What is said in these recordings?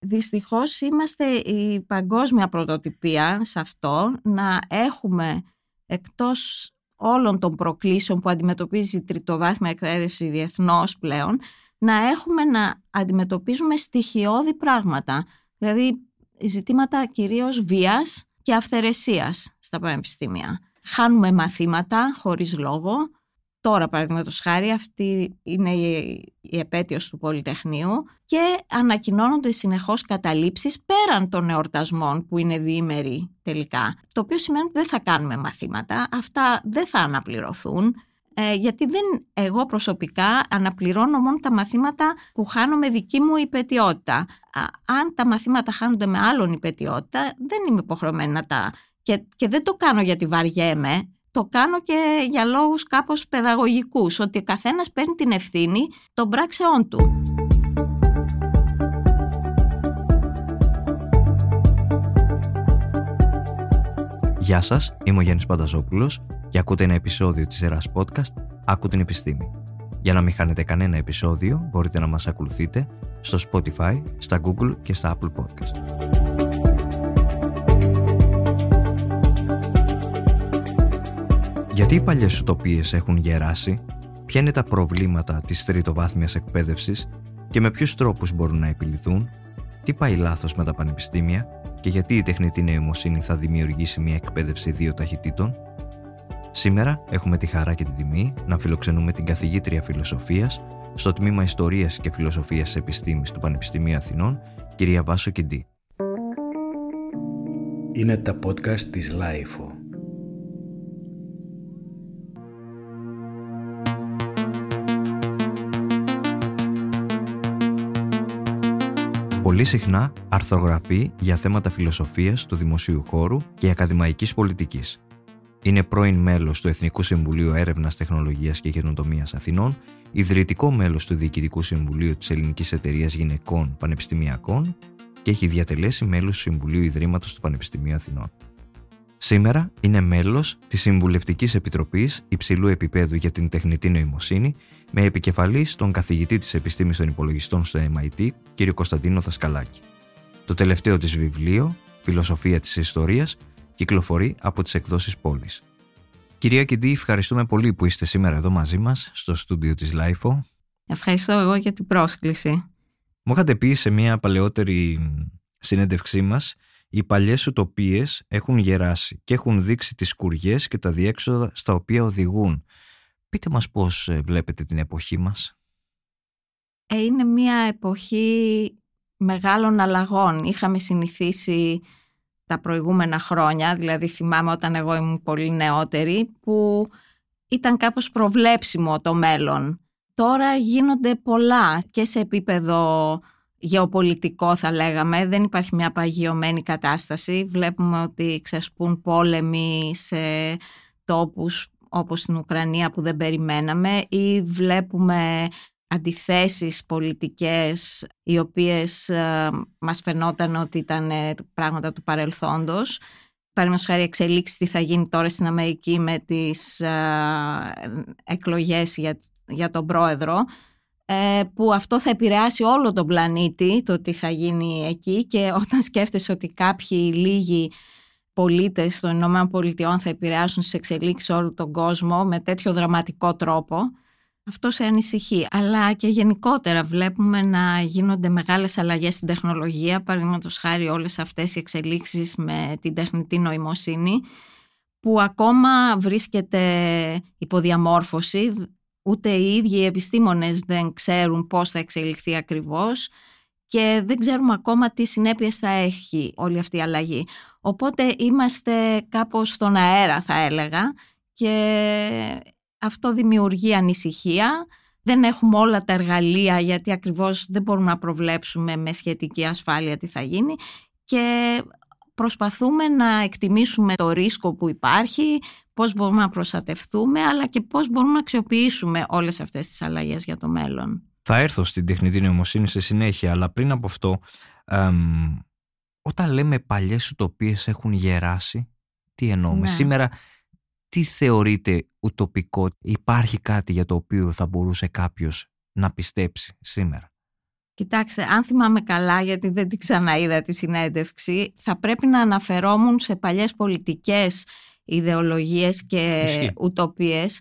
Δυστυχώς είμαστε η παγκόσμια πρωτοτυπία σε αυτό να έχουμε εκτός όλων των προκλήσεων που αντιμετωπίζει η τριτοβάθμια εκπαίδευση διεθνώς πλέον να έχουμε να αντιμετωπίζουμε στοιχειώδη πράγματα. Δηλαδή ζητήματα κυρίως βίας και αυθαιρεσίας στα πανεπιστήμια. Χάνουμε μαθήματα χωρίς λόγο. Τώρα, παραδείγματος χάρη, αυτή είναι η επέτειος του Πολυτεχνείου και ανακοινώνονται συνεχώς καταλήψεις πέραν των εορτασμών που είναι διήμεροι τελικά. Το οποίο σημαίνει ότι δεν θα κάνουμε μαθήματα, αυτά δεν θα αναπληρωθούν ε, γιατί δεν εγώ προσωπικά αναπληρώνω μόνο τα μαθήματα που χάνω με δική μου υπετιότητα. Αν τα μαθήματα χάνονται με άλλον υπετιότητα, δεν είμαι υποχρεωμένη να τα... Και, και δεν το κάνω γιατί βαριέμαι, το κάνω και για λόγους κάπως παιδαγωγικούς, ότι ο καθένας παίρνει την ευθύνη των πράξεών του. Γεια σας, είμαι ο Γιάννης Πανταζόπουλος και ακούτε ένα επεισόδιο της σειράς podcast «Άκου την επιστήμη». Για να μην χάνετε κανένα επεισόδιο, μπορείτε να μας ακολουθείτε στο Spotify, στα Google και στα Apple Podcast. Γιατί οι παλιές ουτοπίες έχουν γεράσει, ποια είναι τα προβλήματα της τριτοβάθμιας εκπαίδευσης; Και με ποιους τρόπους μπορούν να επιληθούν, τι πάει λάθος με τα πανεπιστήμια; Και γιατί η τεχνητή νοημοσύνη θα δημιουργήσει μια εκπαίδευση δύο ταχυτήτων, Σήμερα έχουμε τη χαρά και την τιμή να φιλοξενούμε την καθηγήτρια φιλοσοφίας στο τμήμα Ιστορίας και Φιλοσοφίας Επιστήμης του Πανεπιστημίου Αθηνών, κυρία Βάσο Κιντή. Είναι τα podcast της LiFO. Πολύ συχνά αρθρογραφεί για θέματα φιλοσοφίας του δημοσίου χώρου και ακαδημαϊκής πολιτικής. Είναι πρώην μέλος του Εθνικού Συμβουλίου Έρευνας Τεχνολογίας και Καινοτομίας Αθηνών, ιδρυτικό μέλος του Διοικητικού Συμβουλίου της Ελληνικής Εταιρείας Γυναικών Πανεπιστημιακών και έχει διατελέσει μέλος του Συμβουλίου Ιδρύματος του Πανεπιστημίου Αθηνών. Σήμερα είναι μέλος της Συμβουλευτικής Επιτροπής Υψηλού Επιπέδου για την Τεχνητή Νοημοσύνη, με επικεφαλή τον καθηγητή της Επιστήμης των Υπολογιστών στο MIT, κ. Κωνσταντίνο Θασκαλάκη. Το τελευταίο της βιβλίο, Φιλοσοφία της Ιστορίας, κυκλοφορεί από τις εκδόσεις πόλης. Κυρία Κιντή, ευχαριστούμε πολύ που είστε σήμερα εδώ μαζί μας στο στούντιο της LIFO. Ευχαριστώ εγώ για την πρόσκληση. Μου είχατε πει σε μια παλαιότερη συνέντευξή μας οι παλιές ουτοπίες έχουν γεράσει και έχουν δείξει τις σκουριές και τα διέξοδα στα οποία οδηγούν. Πείτε μας πώς ε, βλέπετε την εποχή μας. Ε, είναι μια εποχή μεγάλων αλλαγών. Είχαμε συνηθίσει τα προηγούμενα χρόνια, δηλαδή θυμάμαι όταν εγώ ήμουν πολύ νεότερη, που ήταν κάπως προβλέψιμο το μέλλον. Τώρα γίνονται πολλά και σε επίπεδο γεωπολιτικό θα λέγαμε, δεν υπάρχει μια παγιωμένη κατάσταση. Βλέπουμε ότι ξεσπούν πόλεμοι σε τόπους όπως στην Ουκρανία που δεν περιμέναμε ή βλέπουμε αντιθέσεις πολιτικές οι οποίες ε, μας φαινόταν ότι ήταν ε, πράγματα του παρελθόντος. Παραδείγματος χάρη εξελίξει τι θα γίνει τώρα στην Αμερική με τις ε, εκλογές για, για τον πρόεδρο ε, που αυτό θα επηρεάσει όλο τον πλανήτη το τι θα γίνει εκεί και όταν σκέφτεσαι ότι κάποιοι λίγοι πολίτες των Ηνωμένων Πολιτειών θα επηρεάσουν στις εξελίξεις όλο τον κόσμο με τέτοιο δραματικό τρόπο αυτό σε ανησυχεί. Αλλά και γενικότερα βλέπουμε να γίνονται μεγάλες αλλαγές στην τεχνολογία, παραδείγματος χάρη όλες αυτές οι εξελίξεις με την τεχνητή νοημοσύνη, που ακόμα βρίσκεται υποδιαμόρφωση, ούτε οι ίδιοι οι επιστήμονες δεν ξέρουν πώς θα εξελιχθεί ακριβώς και δεν ξέρουμε ακόμα τι συνέπειες θα έχει όλη αυτή η αλλαγή. Οπότε είμαστε κάπως στον αέρα θα έλεγα και αυτό δημιουργεί ανησυχία. Δεν έχουμε όλα τα εργαλεία γιατί ακριβώς δεν μπορούμε να προβλέψουμε με σχετική ασφάλεια τι θα γίνει και προσπαθούμε να εκτιμήσουμε το ρίσκο που υπάρχει, πώς μπορούμε να προστατευτούμε αλλά και πώς μπορούμε να αξιοποιήσουμε όλες αυτές τις αλλαγές για το μέλλον. Θα έρθω στην τεχνητή νοημοσύνη σε συνέχεια, αλλά πριν από αυτό, όταν λέμε παλιές ουτοπίες έχουν γεράσει, τι εννοούμε; Ναι. Σήμερα τι θεωρείτε ουτοπικό, υπάρχει κάτι για το οποίο θα μπορούσε κάποιος να πιστέψει σήμερα; Κοιτάξτε, αν θυμάμαι καλά, γιατί δεν την ξαναείδα τη συνέντευξη, θα πρέπει να αναφερόμουν σε παλιές πολιτικές ιδεολογίες και Ισχύει. ουτοπίες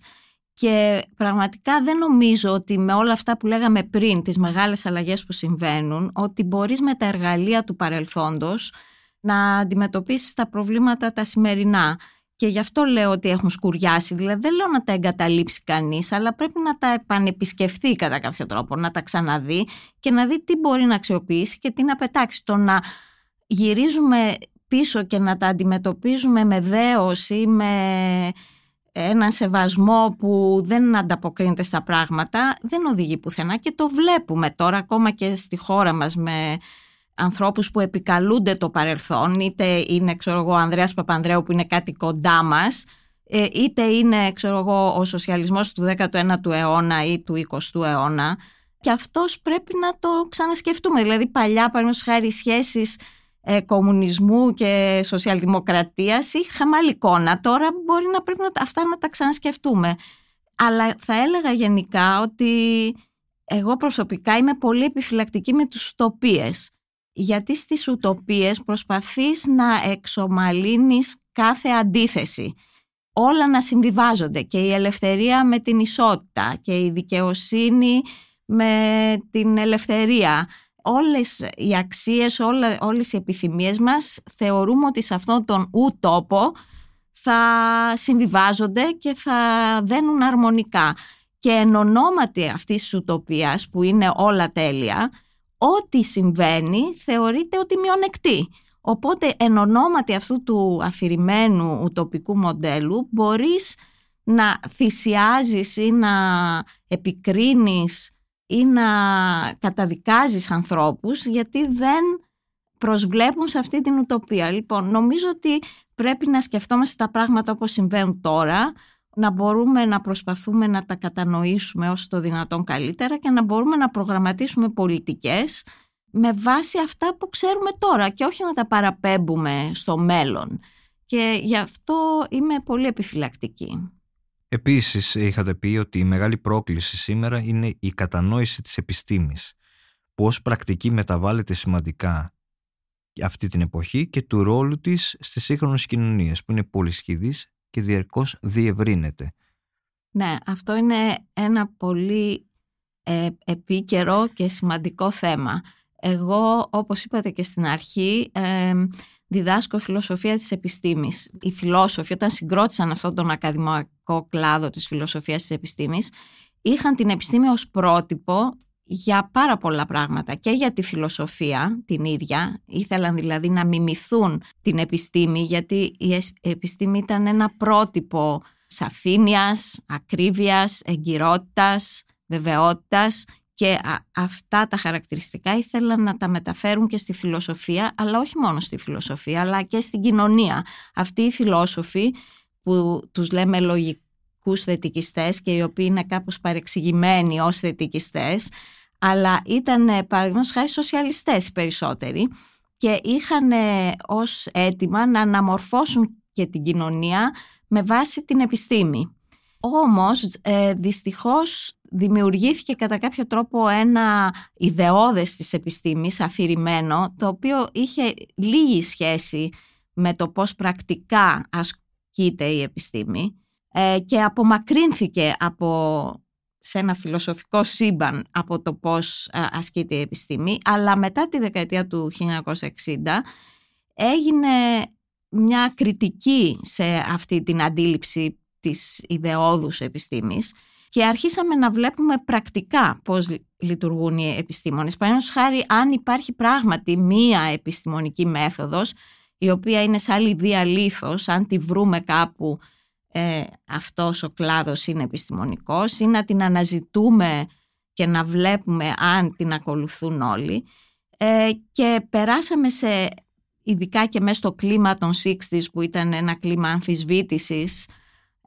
και πραγματικά δεν νομίζω ότι με όλα αυτά που λέγαμε πριν, τις μεγάλες αλλαγές που συμβαίνουν, ότι μπορείς με τα εργαλεία του παρελθόντος να αντιμετωπίσεις τα προβλήματα τα σημερινά. Και γι' αυτό λέω ότι έχουν σκουριάσει. Δηλαδή δεν λέω να τα εγκαταλείψει κανείς, αλλά πρέπει να τα επανεπισκεφθεί κατά κάποιο τρόπο, να τα ξαναδεί και να δει τι μπορεί να αξιοποιήσει και τι να πετάξει. Το να γυρίζουμε πίσω και να τα αντιμετωπίζουμε με δέος ή με έναν σεβασμό που δεν ανταποκρίνεται στα πράγματα δεν οδηγεί πουθενά και το βλέπουμε τώρα ακόμα και στη χώρα μας με ανθρώπους που επικαλούνται το παρελθόν είτε είναι ξέρω εγώ, ο Ανδρέας Παπανδρέου που είναι κάτι κοντά μας ε, είτε είναι ξέρω εγώ, ο σοσιαλισμός του 19ου αιώνα ή του 20ου αιώνα. Και αυτός πρέπει να το ξανασκεφτούμε. Δηλαδή παλιά παραδείγματος χάρη σχέσεις ε, κομμουνισμού και σοσιαλδημοκρατίας είχαμε άλλη εικόνα. Τώρα μπορεί να πρέπει να, αυτά να τα ξανασκεφτούμε. Αλλά θα έλεγα γενικά ότι εγώ προσωπικά είμαι πολύ επιφυλακτική με τους ουτοπίες. Γιατί στις ουτοπίες προσπαθείς να εξομαλύνεις κάθε αντίθεση. Όλα να συμβιβάζονται και η ελευθερία με την ισότητα και η δικαιοσύνη με την ελευθερία όλες οι αξίες, όλα, όλες οι επιθυμίες μας θεωρούμε ότι σε αυτόν τον ου τόπο θα συμβιβάζονται και θα δένουν αρμονικά. Και εν ονόματι αυτής της ουτοπίας που είναι όλα τέλεια, ό,τι συμβαίνει θεωρείται ότι μειονεκτεί. Οπότε εν ονόματι αυτού του αφηρημένου ουτοπικού μοντέλου μπορείς να θυσιάζεις ή να επικρίνεις ή να καταδικάζεις ανθρώπους γιατί δεν προσβλέπουν σε αυτή την ουτοπία. Λοιπόν, νομίζω ότι πρέπει να σκεφτόμαστε τα πράγματα όπως συμβαίνουν τώρα, να μπορούμε να προσπαθούμε να τα κατανοήσουμε όσο το δυνατόν καλύτερα και να μπορούμε να προγραμματίσουμε πολιτικές με βάση αυτά που ξέρουμε τώρα και όχι να τα παραπέμπουμε στο μέλλον. Και γι' αυτό είμαι πολύ επιφυλακτική. Επίσης είχατε πει ότι η μεγάλη πρόκληση σήμερα είναι η κατανόηση της επιστήμης που ως πρακτική μεταβάλλεται σημαντικά αυτή την εποχή και του ρόλου της στις σύγχρονες κοινωνίες που είναι πολυσχηδής και διαρκώς διευρύνεται. Ναι, αυτό είναι ένα πολύ ε, επίκαιρο και σημαντικό θέμα. Εγώ, όπως είπατε και στην αρχή, ε, διδάσκω φιλοσοφία της επιστήμης. Οι φιλόσοφοι όταν συγκρότησαν αυτόν τον ακαδημαϊκό κλάδο της φιλοσοφίας της επιστήμης είχαν την επιστήμη ως πρότυπο για πάρα πολλά πράγματα και για τη φιλοσοφία την ίδια. Ήθελαν δηλαδή να μιμηθούν την επιστήμη γιατί η επιστήμη ήταν ένα πρότυπο σαφήνειας, ακρίβειας, εγκυρότητας, βεβαιότητας και αυτά τα χαρακτηριστικά ήθελαν να τα μεταφέρουν και στη φιλοσοφία, αλλά όχι μόνο στη φιλοσοφία, αλλά και στην κοινωνία. Αυτοί οι φιλόσοφοι που τους λέμε λογικούς θετικιστές και οι οποίοι είναι κάπως παρεξηγημένοι ως θετικιστές, αλλά ήταν παραδείγματος χάρη σοσιαλιστές οι περισσότεροι και είχαν ως αίτημα να αναμορφώσουν και την κοινωνία με βάση την επιστήμη. Όμως ε, δυστυχώς δημιουργήθηκε κατά κάποιο τρόπο ένα ιδεώδες της επιστήμης αφηρημένο το οποίο είχε λίγη σχέση με το πώς πρακτικά ασκείται η επιστήμη ε, και απομακρύνθηκε από σε ένα φιλοσοφικό σύμπαν από το πώς ε, ασκείται η επιστήμη. Αλλά μετά τη δεκαετία του 1960 έγινε μια κριτική σε αυτή την αντίληψη της ιδεώδους επιστήμης και αρχίσαμε να βλέπουμε πρακτικά πώς λειτουργούν οι επιστήμονες. Παραδείγματος χάρη αν υπάρχει πράγματι μία επιστημονική μέθοδος η οποία είναι σαν λιδία λίθος, αν τη βρούμε κάπου ε, αυτός ο κλάδος είναι επιστημονικός ή να την αναζητούμε και να βλέπουμε αν την ακολουθούν όλοι ε, και περάσαμε σε ειδικά και μέσα στο κλίμα των 60's που ήταν ένα κλίμα αμφισβήτησης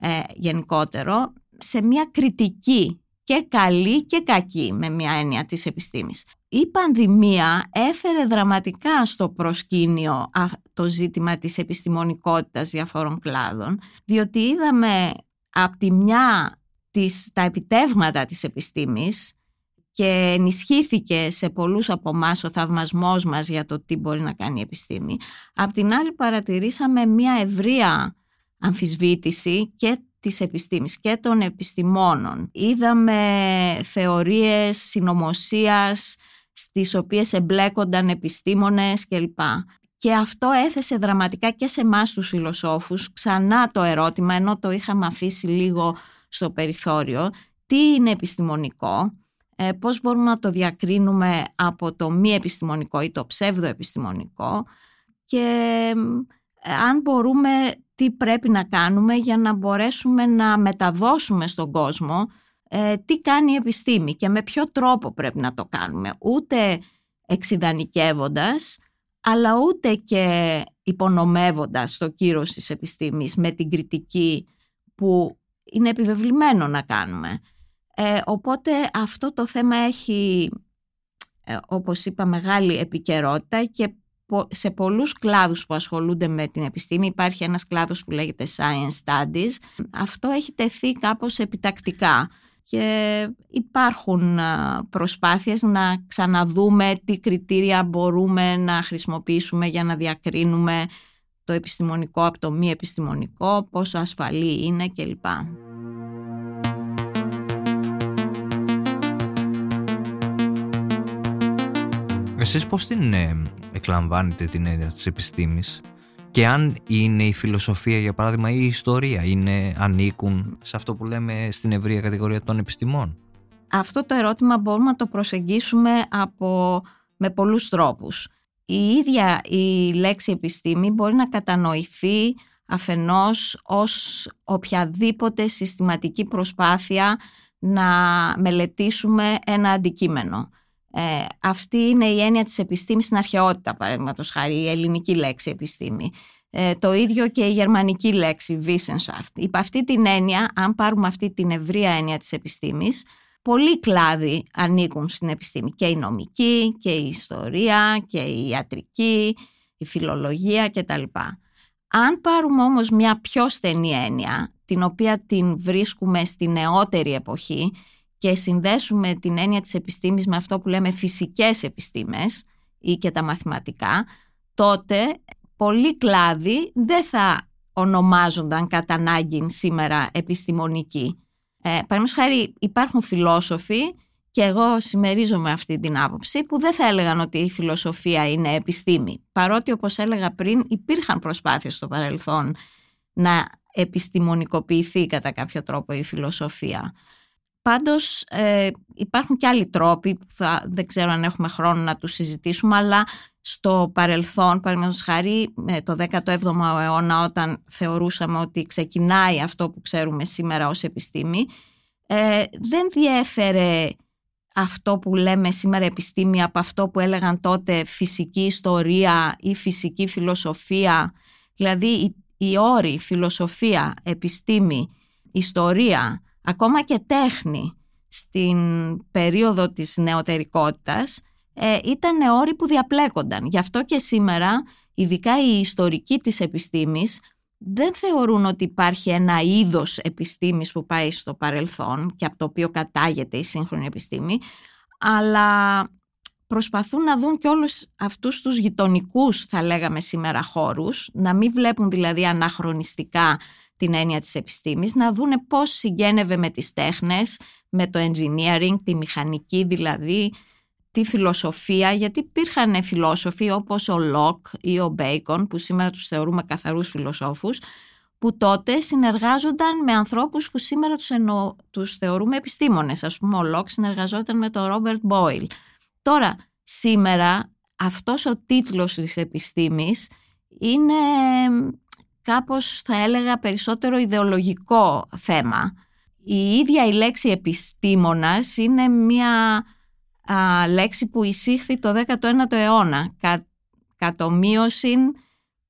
ε, γενικότερο σε μια κριτική και καλή και κακή με μια έννοια της επιστήμης. Η πανδημία έφερε δραματικά στο προσκήνιο το ζήτημα της επιστημονικότητας διαφόρων κλάδων, διότι είδαμε από τη μια τις, τα επιτεύγματα της επιστήμης και ενισχύθηκε σε πολλούς από εμάς ο θαυμασμός μας για το τι μπορεί να κάνει η επιστήμη. Απ' την άλλη παρατηρήσαμε μια ευρεία αμφισβήτηση και της επιστήμης και των επιστημόνων. Είδαμε θεωρίες συνωμοσίας στις οποίες εμπλέκονταν επιστήμονες κλπ. Και αυτό έθεσε δραματικά και σε εμάς τους φιλοσόφους ξανά το ερώτημα, ενώ το είχαμε αφήσει λίγο στο περιθώριο, τι είναι επιστημονικό, ε, πώς μπορούμε να το διακρίνουμε από το μη επιστημονικό ή το ψεύδο επιστημονικό και ε, αν μπορούμε τι πρέπει να κάνουμε για να μπορέσουμε να μεταδώσουμε στον κόσμο ε, τι κάνει η επιστήμη και με ποιο τρόπο πρέπει να το κάνουμε. Ούτε εξειδανικεύοντας, αλλά ούτε και υπονομεύοντας το κύρος της επιστήμης με την κριτική που είναι επιβεβλημένο να κάνουμε. Ε, οπότε αυτό το θέμα έχει, ε, όπως είπα, μεγάλη επικαιρότητα και σε πολλούς κλάδους που ασχολούνται με την επιστήμη υπάρχει ένας κλάδος που λέγεται Science Studies. Αυτό έχει τεθεί κάπως επιτακτικά και υπάρχουν προσπάθειες να ξαναδούμε τι κριτήρια μπορούμε να χρησιμοποιήσουμε για να διακρίνουμε το επιστημονικό από το μη επιστημονικό, πόσο ασφαλή είναι κλπ. Εσείς πώς την ε, εκλαμβάνετε την έννοια της επιστήμης; Και αν είναι η φιλοσοφία για παράδειγμα ή η ιστορία είναι, ανήκουν σε αυτό που λέμε στην ευρεία κατηγορία των επιστημών; Αυτό το ερώτημα μπορούμε να το προσεγγίσουμε από, με πολλούς τρόπους. Η ίδια η λέξη επιστήμη μπορεί να κατανοηθεί αφενός ως οποιαδήποτε συστηματική προσπάθεια να μελετήσουμε ένα αντικείμενο. Ε, αυτή είναι η έννοια της επιστήμης στην αρχαιότητα, παραδείγματος χάρη, η ελληνική λέξη επιστήμη. Ε, το ίδιο και η γερμανική λέξη Wissenschaft. Υπ' αυτή την έννοια, αν πάρουμε αυτή την ευρεία έννοια της επιστήμης, πολλοί κλάδοι ανήκουν στην επιστήμη. Και η νομική, και η ιστορία, και η ιατρική, η φιλολογία κτλ. Αν πάρουμε όμως μια πιο στενή έννοια, την οποία την βρίσκουμε στη νεότερη εποχή, και συνδέσουμε την έννοια της επιστήμης με αυτό που λέμε φυσικές επιστήμες ή και τα μαθηματικά, τότε πολλοί κλάδοι δεν θα ονομάζονταν κατά ανάγκη σήμερα επιστημονικοί. Ε, Παραδείγματος χάρη υπάρχουν φιλόσοφοι και εγώ συμμερίζομαι αυτή την άποψη που δεν θα έλεγαν ότι η φιλοσοφία είναι επιστήμη. Παρότι όπως έλεγα πριν υπήρχαν προσπάθειες στο παρελθόν να επιστημονικοποιηθεί κατά κάποιο τρόπο η φιλοσοφία. Πάντως ε, υπάρχουν και άλλοι τρόποι που θα, δεν ξέρω αν έχουμε χρόνο να τους συζητήσουμε αλλά στο παρελθόν, παραδείγματος χάρη το 17ο αιώνα όταν θεωρούσαμε ότι ξεκινάει αυτό που ξέρουμε σήμερα ως επιστήμη ε, δεν διέφερε αυτό που λέμε σήμερα επιστήμη από αυτό που έλεγαν τότε φυσική ιστορία ή φυσική φιλοσοφία. Δηλαδή οι, οι όροι φιλοσοφία, επιστήμη, ιστορία ακόμα και τέχνη στην περίοδο της νεωτερικότητας ε, ήταν όροι που διαπλέκονταν. Γι' αυτό και σήμερα, ειδικά οι ιστορικοί της επιστήμης, δεν θεωρούν ότι υπάρχει ένα είδος επιστήμης που πάει στο παρελθόν και από το οποίο κατάγεται η σύγχρονη επιστήμη, αλλά προσπαθούν να δουν και όλους αυτούς τους γειτονικούς θα λέγαμε σήμερα χώρους, να μην βλέπουν δηλαδή αναχρονιστικά την έννοια της επιστήμης, να δούνε πώς συγγένευε με τις τέχνες, με το engineering, τη μηχανική δηλαδή, τη φιλοσοφία, γιατί υπήρχαν φιλόσοφοι όπως ο Λοκ ή ο Μπέικον, που σήμερα τους θεωρούμε καθαρούς φιλοσόφους, που τότε συνεργάζονταν με ανθρώπους που σήμερα τους, εννο... τους θεωρούμε επιστήμονες. Ας πούμε ο Λοκ συνεργαζόταν με τον Ρόμπερτ Μπόιλ. Τώρα, σήμερα αυτός ο τίτλος της επιστήμης είναι κάπως θα έλεγα περισσότερο ιδεολογικό θέμα. Η ίδια η λέξη επιστήμονας είναι μια λέξη που εισήχθη το 19ο αιώνα κα, κατομοίωση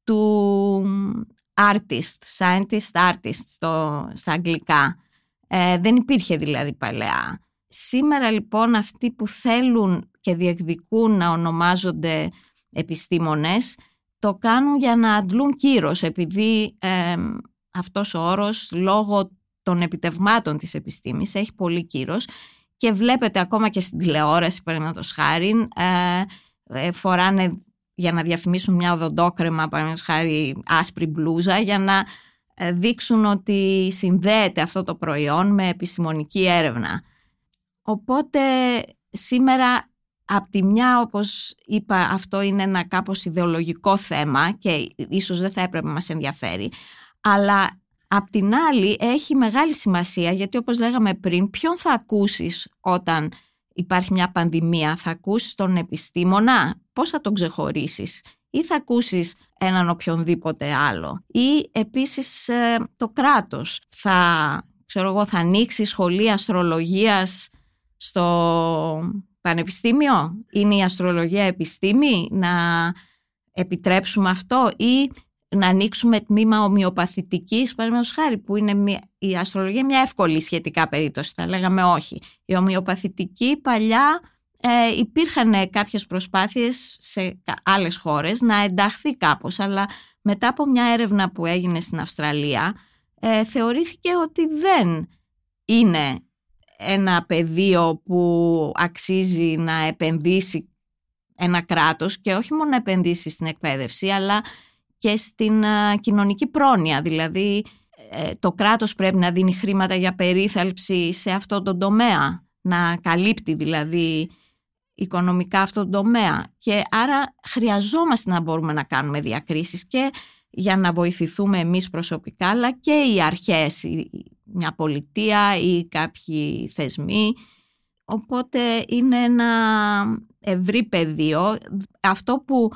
του artist, scientist artist στο, στα αγγλικά. Ε, δεν υπήρχε δηλαδή παλαιά. Σήμερα λοιπόν αυτοί που θέλουν και διεκδικούν να ονομάζονται επιστήμονες το κάνουν για να αντλούν κύρος επειδή ε, αυτός ο όρος λόγω των επιτευμάτων της επιστήμης έχει πολύ κύρος και βλέπετε ακόμα και στην τηλεόραση, παραδείγματος χάρη, ε, ε, φοράνε για να διαφημίσουν μια οδοντόκρεμα, παραδείγματος χάρη άσπρη μπλούζα, για να ε, δείξουν ότι συνδέεται αυτό το προϊόν με επιστημονική έρευνα. Οπότε σήμερα Απ' τη μια, όπως είπα, αυτό είναι ένα κάπως ιδεολογικό θέμα και ίσως δεν θα έπρεπε να μας ενδιαφέρει, αλλά απ' την άλλη έχει μεγάλη σημασία γιατί όπως λέγαμε πριν, ποιον θα ακούσεις όταν υπάρχει μια πανδημία, θα ακούσεις τον επιστήμονα, πώς θα τον ξεχωρίσεις; Ή θα ακούσεις έναν οποιονδήποτε άλλο; Ή επίσης ε, το κράτος; Θα, ξέρω εγώ, θα ανοίξει σχολεία αστρολογίας στο πανεπιστήμιο, είναι η αστρολογία επιστήμη, να επιτρέψουμε αυτό ή να ανοίξουμε τμήμα ομοιοπαθητικής, παραδείγματος χάρη, που είναι μια, η αστρολογία μια εύκολη σχετικά περίπτωση, θα λέγαμε όχι. Η ομοιοπαθητική παλιά ε, υπήρχαν κάποιες προσπάθειες σε άλλες χώρες να ενταχθεί κάπως, αλλά μετά από μια έρευνα που έγινε στην Αυστραλία, ε, θεωρήθηκε ότι δεν είναι ένα πεδίο που αξίζει να επενδύσει ένα κράτος και όχι μόνο να επενδύσει στην εκπαίδευση αλλά και στην κοινωνική πρόνοια. Δηλαδή ε, το κράτος πρέπει να δίνει χρήματα για περίθαλψη σε αυτό το τομέα, να καλύπτει δηλαδή οικονομικά αυτό το τομέα και άρα χρειαζόμαστε να μπορούμε να κάνουμε διακρίσεις και για να βοηθηθούμε εμείς προσωπικά αλλά και οι αρχές, μια πολιτεία ή κάποιοι θεσμοί. Οπότε είναι ένα ευρύ πεδίο. Αυτό που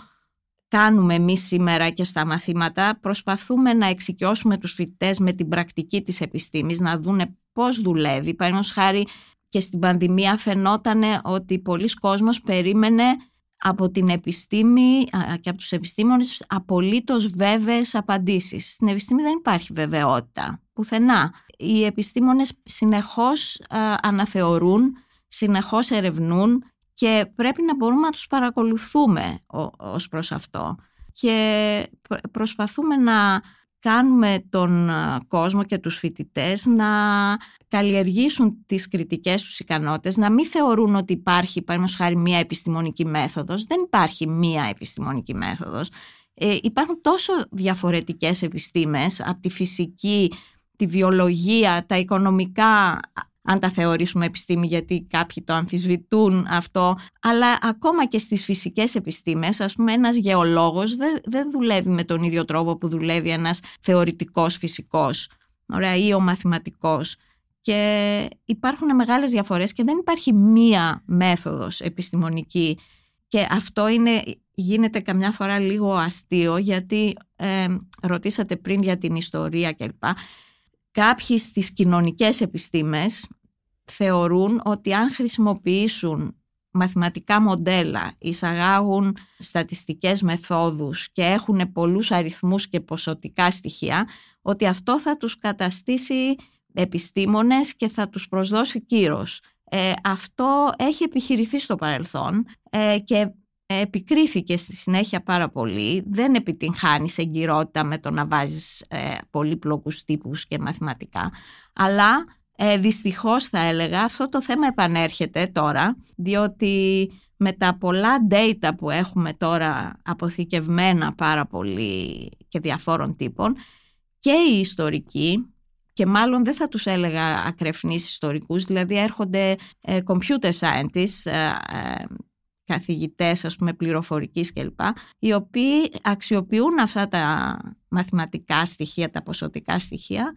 κάνουμε εμείς σήμερα και στα μαθήματα προσπαθούμε να εξοικειώσουμε τους φοιτητές με την πρακτική της επιστήμης, να δούνε πώς δουλεύει. Παραδείγματος χάρη και στην πανδημία φαινόταν ότι πολλοί κόσμος περίμενε από την επιστήμη και από τους επιστήμονες απολύτως βέβαιες απαντήσεις. Στην επιστήμη δεν υπάρχει βεβαιότητα, πουθενά. Οι επιστήμονες συνεχώς αναθεωρούν, συνεχώς ερευνούν και πρέπει να μπορούμε να τους παρακολουθούμε ως προς αυτό. Και προσπαθούμε να κάνουμε τον κόσμο και τους φοιτητές να καλλιεργήσουν τις κριτικές τους ικανότητες, να μην θεωρούν ότι υπάρχει, παραδείγματος χάρη, μία επιστημονική μέθοδος. Δεν υπάρχει μία επιστημονική μέθοδος. Ε, υπάρχουν τόσο διαφορετικές επιστήμες, από τη φυσική, τη βιολογία, τα οικονομικά, αν τα θεωρήσουμε επιστήμη γιατί κάποιοι το αμφισβητούν αυτό, αλλά ακόμα και στις φυσικές επιστήμες, ας πούμε ένας γεωλόγος δεν, δεν δουλεύει με τον ίδιο τρόπο που δουλεύει ένας θεωρητικός φυσικός. Ωραία, ή ο μαθηματικός. Και υπάρχουν μεγάλες διαφορές και δεν υπάρχει μία μέθοδος επιστημονική. Και αυτό είναι, γίνεται καμιά φορά λίγο αστείο γιατί ε, ρωτήσατε πριν για την ιστορία κλπ. Κάποιοι στις κοινωνικές επιστήμες θεωρούν ότι αν χρησιμοποιήσουν μαθηματικά μοντέλα, εισαγάγουν στατιστικές μεθόδους και έχουν πολλούς αριθμούς και ποσοτικά στοιχεία, ότι αυτό θα τους καταστήσει επιστήμονες και θα τους προσδώσει κύρος. Ε, αυτό έχει επιχειρηθεί στο παρελθόν ε, και επικρίθηκε στη συνέχεια πάρα πολύ. Δεν επιτυγχάνεις εγκυρότητα με το να βάζεις ε, πολύπλοκους τύπους και μαθηματικά. Αλλά ε, δυστυχώς θα έλεγα αυτό το θέμα επανέρχεται τώρα διότι με τα πολλά data που έχουμε τώρα αποθηκευμένα πάρα πολύ και διαφόρων τύπων και οι ιστορικοί και μάλλον δεν θα τους έλεγα ακρεφνείς ιστορικούς, δηλαδή έρχονται ε, computer scientists, ε, ε, καθηγητές ας πούμε πληροφορικής κλπ, οι οποίοι αξιοποιούν αυτά τα μαθηματικά στοιχεία, τα ποσοτικά στοιχεία,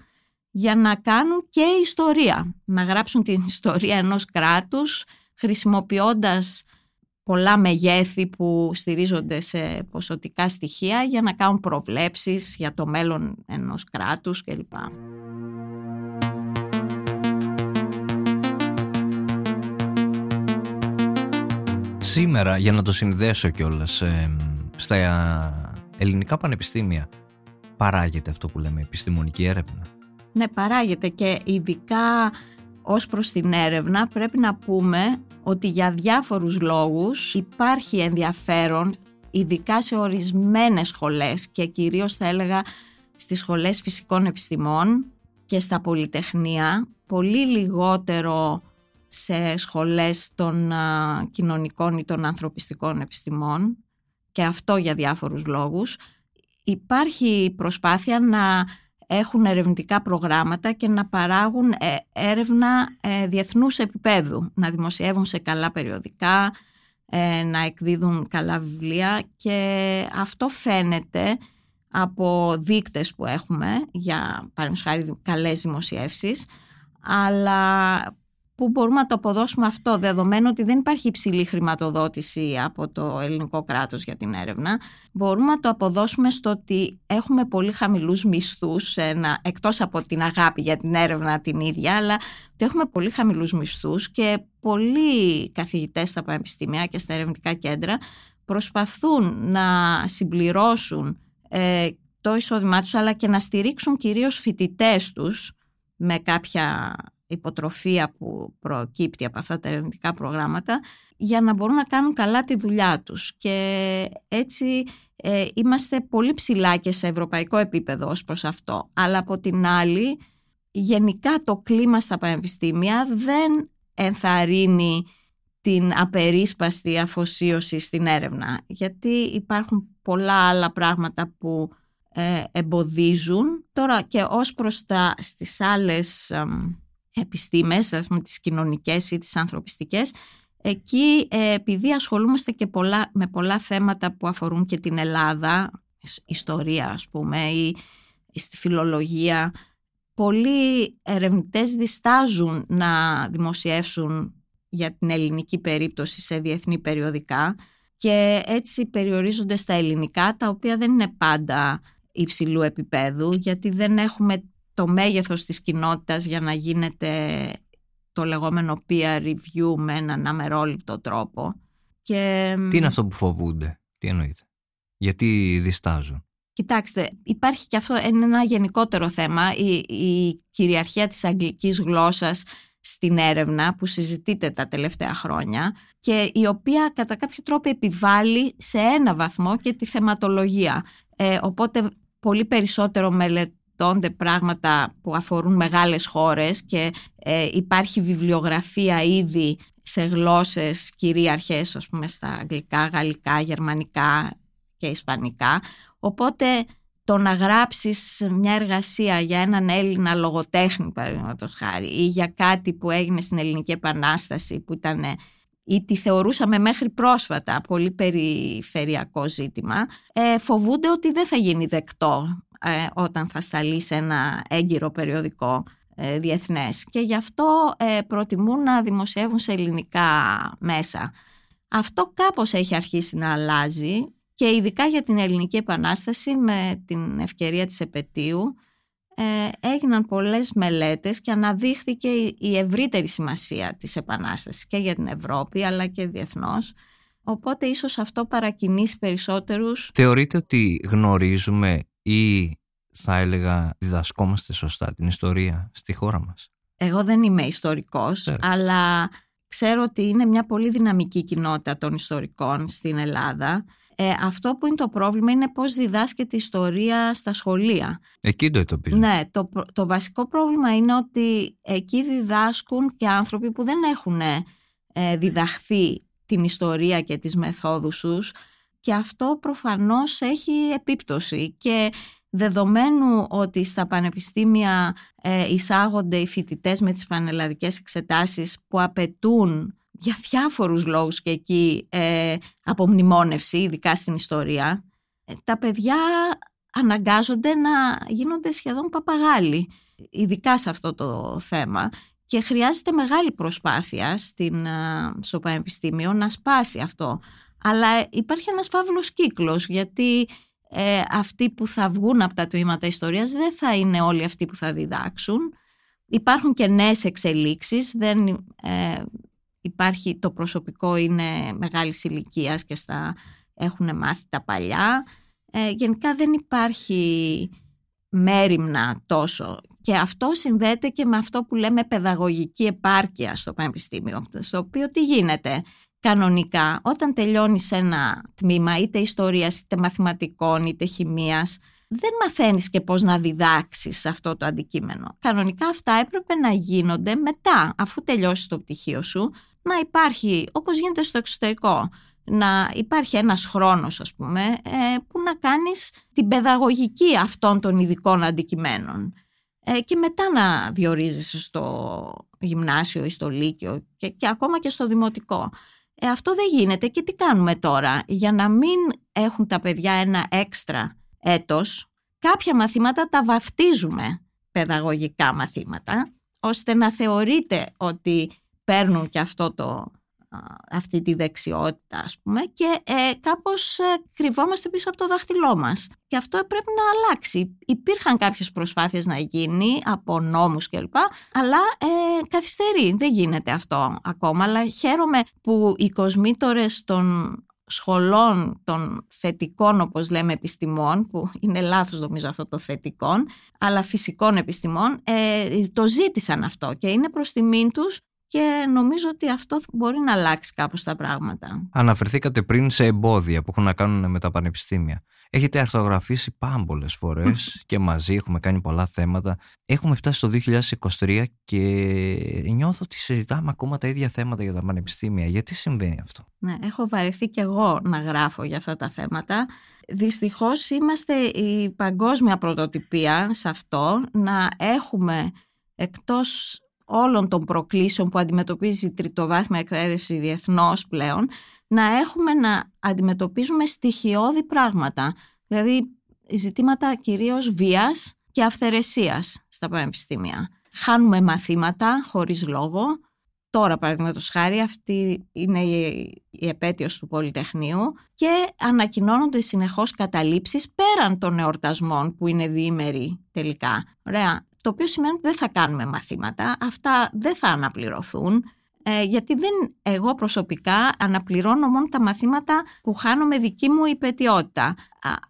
για να κάνουν και ιστορία, να γράψουν την ιστορία ενός κράτους χρησιμοποιώντας πολλά μεγέθη που στηρίζονται σε ποσοτικά στοιχεία για να κάνουν προβλέψεις για το μέλλον ενός κράτους κλπ. Σήμερα, για να το συνδέσω κιόλας, ε, στα ελληνικά πανεπιστήμια παράγεται αυτό που λέμε επιστημονική έρευνα. Ναι, παράγεται και ειδικά ως προς την έρευνα πρέπει να πούμε ότι για διάφορους λόγους υπάρχει ενδιαφέρον ειδικά σε ορισμένες σχολές και κυρίως θα έλεγα στις σχολές φυσικών επιστημών και στα πολυτεχνία πολύ λιγότερο σε σχολές των κοινωνικών ή των ανθρωπιστικών επιστημών και αυτό για διάφορους λόγους. Υπάρχει προσπάθεια να έχουν ερευνητικά προγράμματα και να παράγουν ε, έρευνα ε, διεθνούς επίπεδου, να δημοσιεύουν σε καλά περιοδικά, ε, να εκδίδουν καλά βιβλία και αυτό φαίνεται από δείκτες που έχουμε για παραδείγματος καλές δημοσιεύσεις αλλά που μπορούμε να το αποδώσουμε αυτό δεδομένου ότι δεν υπάρχει υψηλή χρηματοδότηση από το ελληνικό κράτος για την έρευνα μπορούμε να το αποδώσουμε στο ότι έχουμε πολύ χαμηλούς μισθούς ένα, εκτός από την αγάπη για την έρευνα την ίδια αλλά ότι έχουμε πολύ χαμηλούς μισθούς και πολλοί καθηγητές στα πανεπιστήμια και στα ερευνητικά κέντρα προσπαθούν να συμπληρώσουν ε, το εισόδημά τους αλλά και να στηρίξουν κυρίως φοιτητές τους με κάποια υποτροφία που προκύπτει από αυτά τα ερευνητικά προγράμματα για να μπορούν να κάνουν καλά τη δουλειά τους. Και έτσι ε, είμαστε πολύ ψηλά και σε ευρωπαϊκό επίπεδο ως προς αυτό. Αλλά από την άλλη γενικά το κλίμα στα πανεπιστήμια δεν ενθαρρύνει την απερίσπαστη αφοσίωση στην έρευνα. Γιατί υπάρχουν πολλά άλλα πράγματα που ε, εμποδίζουν. Τώρα και ως προς τα στις άλλες επιστήμες, ας πούμε τις κοινωνικές ή τις ανθρωπιστικές, εκεί ε, επειδή ασχολούμαστε και πολλά, με πολλά θέματα που αφορούν και την Ελλάδα, ιστορία ας πούμε ή, στη φιλολογία, πολλοί ερευνητές διστάζουν να δημοσιεύσουν για την ελληνική περίπτωση σε διεθνή περιοδικά και έτσι περιορίζονται στα ελληνικά τα οποία δεν είναι πάντα υψηλού επίπεδου γιατί δεν έχουμε το μέγεθος της κοινότητας για να γίνεται το λεγόμενο peer review με έναν αμερόληπτο τρόπο. Και... Τι είναι αυτό που φοβούνται, τι εννοείται, γιατί διστάζουν; Κοιτάξτε, υπάρχει και αυτό είναι ένα γενικότερο θέμα, η, η κυριαρχία της αγγλικής γλώσσας στην έρευνα που συζητείται τα τελευταία χρόνια και η οποία κατά κάποιο τρόπο επιβάλλει σε ένα βαθμό και τη θεματολογία. Ε, οπότε πολύ περισσότερο μελετώνται πράγματα που αφορούν μεγάλες χώρες και ε, υπάρχει βιβλιογραφία ήδη σε γλώσσες κυρίαρχες, ας πούμε στα αγγλικά, γαλλικά, γερμανικά και ισπανικά. Οπότε το να γράψεις μια εργασία για έναν Έλληνα λογοτέχνη παραδείγματος χάρη ή για κάτι που έγινε στην Ελληνική Επανάσταση που ήταν ή τη θεωρούσαμε μέχρι πρόσφατα πολύ περιφερειακό ζήτημα, ε, φοβούνται ότι δεν θα γίνει δεκτό ε, όταν θα σταλεί σε ένα έγκυρο περιοδικό ε, διεθνές και γι' αυτό ε, προτιμούν να δημοσιεύουν σε ελληνικά μέσα. Αυτό κάπως έχει αρχίσει να αλλάζει και ειδικά για την Ελληνική Επανάσταση με την ευκαιρία της επαιτίου ε, έγιναν πολλές μελέτες και αναδείχθηκε η ευρύτερη σημασία της Επανάστασης και για την Ευρώπη αλλά και διεθνώς. Οπότε ίσως αυτό παρακινήσει περισσότερους. Θεωρείτε ότι γνωρίζουμε ή θα έλεγα διδασκόμαστε σωστά την ιστορία στη χώρα μας; Εγώ δεν είμαι ιστορικός, αλλά ξέρω ότι είναι μια πολύ δυναμική κοινότητα των ιστορικών στην Ελλάδα ε, αυτό που είναι το πρόβλημα είναι πώς διδάσκεται η ιστορία στα σχολεία. Εκεί το εντοπίζω. Ναι, το, το βασικό πρόβλημα είναι ότι εκεί διδάσκουν και άνθρωποι που δεν έχουν ε, διδαχθεί την ιστορία και τις μεθόδους τους και αυτό προφανώς έχει επίπτωση και δεδομένου ότι στα πανεπιστήμια ε, εισάγονται οι φοιτητές με τις πανελλαδικές εξετάσεις που απαιτούν για διάφορους λόγους και εκεί ε, απομνημόνευση, ειδικά στην ιστορία, ε, τα παιδιά αναγκάζονται να γίνονται σχεδόν παπαγάλοι, ειδικά σε αυτό το θέμα. Και χρειάζεται μεγάλη προσπάθεια στην, ε, στο Πανεπιστήμιο να σπάσει αυτό. Αλλά υπάρχει ένας φαύλος κύκλος, γιατί ε, αυτοί που θα βγουν από τα τμήματα ιστορίας δεν θα είναι όλοι αυτοί που θα διδάξουν. Υπάρχουν και νέες εξελίξεις, δεν, ε, υπάρχει το προσωπικό είναι μεγάλης ηλικίας και στα έχουν μάθει τα παλιά. Ε, γενικά δεν υπάρχει μέρημνα τόσο και αυτό συνδέεται και με αυτό που λέμε παιδαγωγική επάρκεια στο πανεπιστήμιο στο οποίο τι γίνεται; Κανονικά όταν τελειώνεις ένα τμήμα είτε ιστορίας είτε μαθηματικών είτε χημίας δεν μαθαίνεις και πώς να διδάξεις αυτό το αντικείμενο. Κανονικά αυτά έπρεπε να γίνονται μετά, αφού τελειώσεις το πτυχίο σου, να υπάρχει, όπως γίνεται στο εξωτερικό, να υπάρχει ένας χρόνος ας πούμε ε, που να κάνεις την παιδαγωγική αυτών των ειδικών αντικειμένων ε, και μετά να διορίζεσαι στο γυμνάσιο ή στο λύκειο και, και ακόμα και στο δημοτικό. Ε, αυτό δεν γίνεται και τι κάνουμε τώρα; Για να μην έχουν τα παιδιά ένα έξτρα έτος κάποια μαθήματα τα βαφτίζουμε παιδαγωγικά μαθήματα ώστε να θεωρείται ότι παίρνουν και αυτό το αυτή τη δεξιότητα ας πούμε και ε, κάπως ε, κρυβόμαστε πίσω από το δάχτυλό μας. Και αυτό πρέπει να αλλάξει. Υπήρχαν κάποιες προσπάθειες να γίνει από νόμους κλπ αλλά ε, καθυστερεί. Δεν γίνεται αυτό ακόμα. Αλλά χαίρομαι που οι κοσμήτορες των σχολών των θετικών όπως λέμε επιστημών που είναι λάθος νομίζω αυτό το θετικών αλλά φυσικών επιστημών ε, το ζήτησαν αυτό και είναι προς τιμήν τους και νομίζω ότι αυτό μπορεί να αλλάξει κάπως τα πράγματα. Αναφερθήκατε πριν σε εμπόδια που έχουν να κάνουν με τα πανεπιστήμια. Έχετε αρθογραφήσει πάμπολες φορές και μαζί έχουμε κάνει πολλά θέματα. Έχουμε φτάσει το 2023 και νιώθω ότι συζητάμε ακόμα τα ίδια θέματα για τα πανεπιστήμια. Γιατί συμβαίνει αυτό; Ναι, έχω βαρεθεί και εγώ να γράφω για αυτά τα θέματα. Δυστυχώς είμαστε η παγκόσμια πρωτοτυπία σε αυτό να έχουμε εκτός όλων των προκλήσεων που αντιμετωπίζει η τριτοβάθμια εκπαίδευση διεθνώς πλέον, να έχουμε να αντιμετωπίζουμε στοιχειώδη πράγματα. Δηλαδή ζητήματα κυρίως βίας και αυθαιρεσίας στα πανεπιστήμια. Χάνουμε μαθήματα χωρίς λόγο. Τώρα, παραδείγματος χάρη, αυτή είναι η επέτειος του Πολυτεχνείου και ανακοινώνονται συνεχώς καταλήψεις πέραν των εορτασμών που είναι διήμεροι τελικά. Ωραία το οποίο σημαίνει ότι δεν θα κάνουμε μαθήματα, αυτά δεν θα αναπληρωθούν, ε, γιατί δεν εγώ προσωπικά αναπληρώνω μόνο τα μαθήματα που χάνω με δική μου υπετιότητα.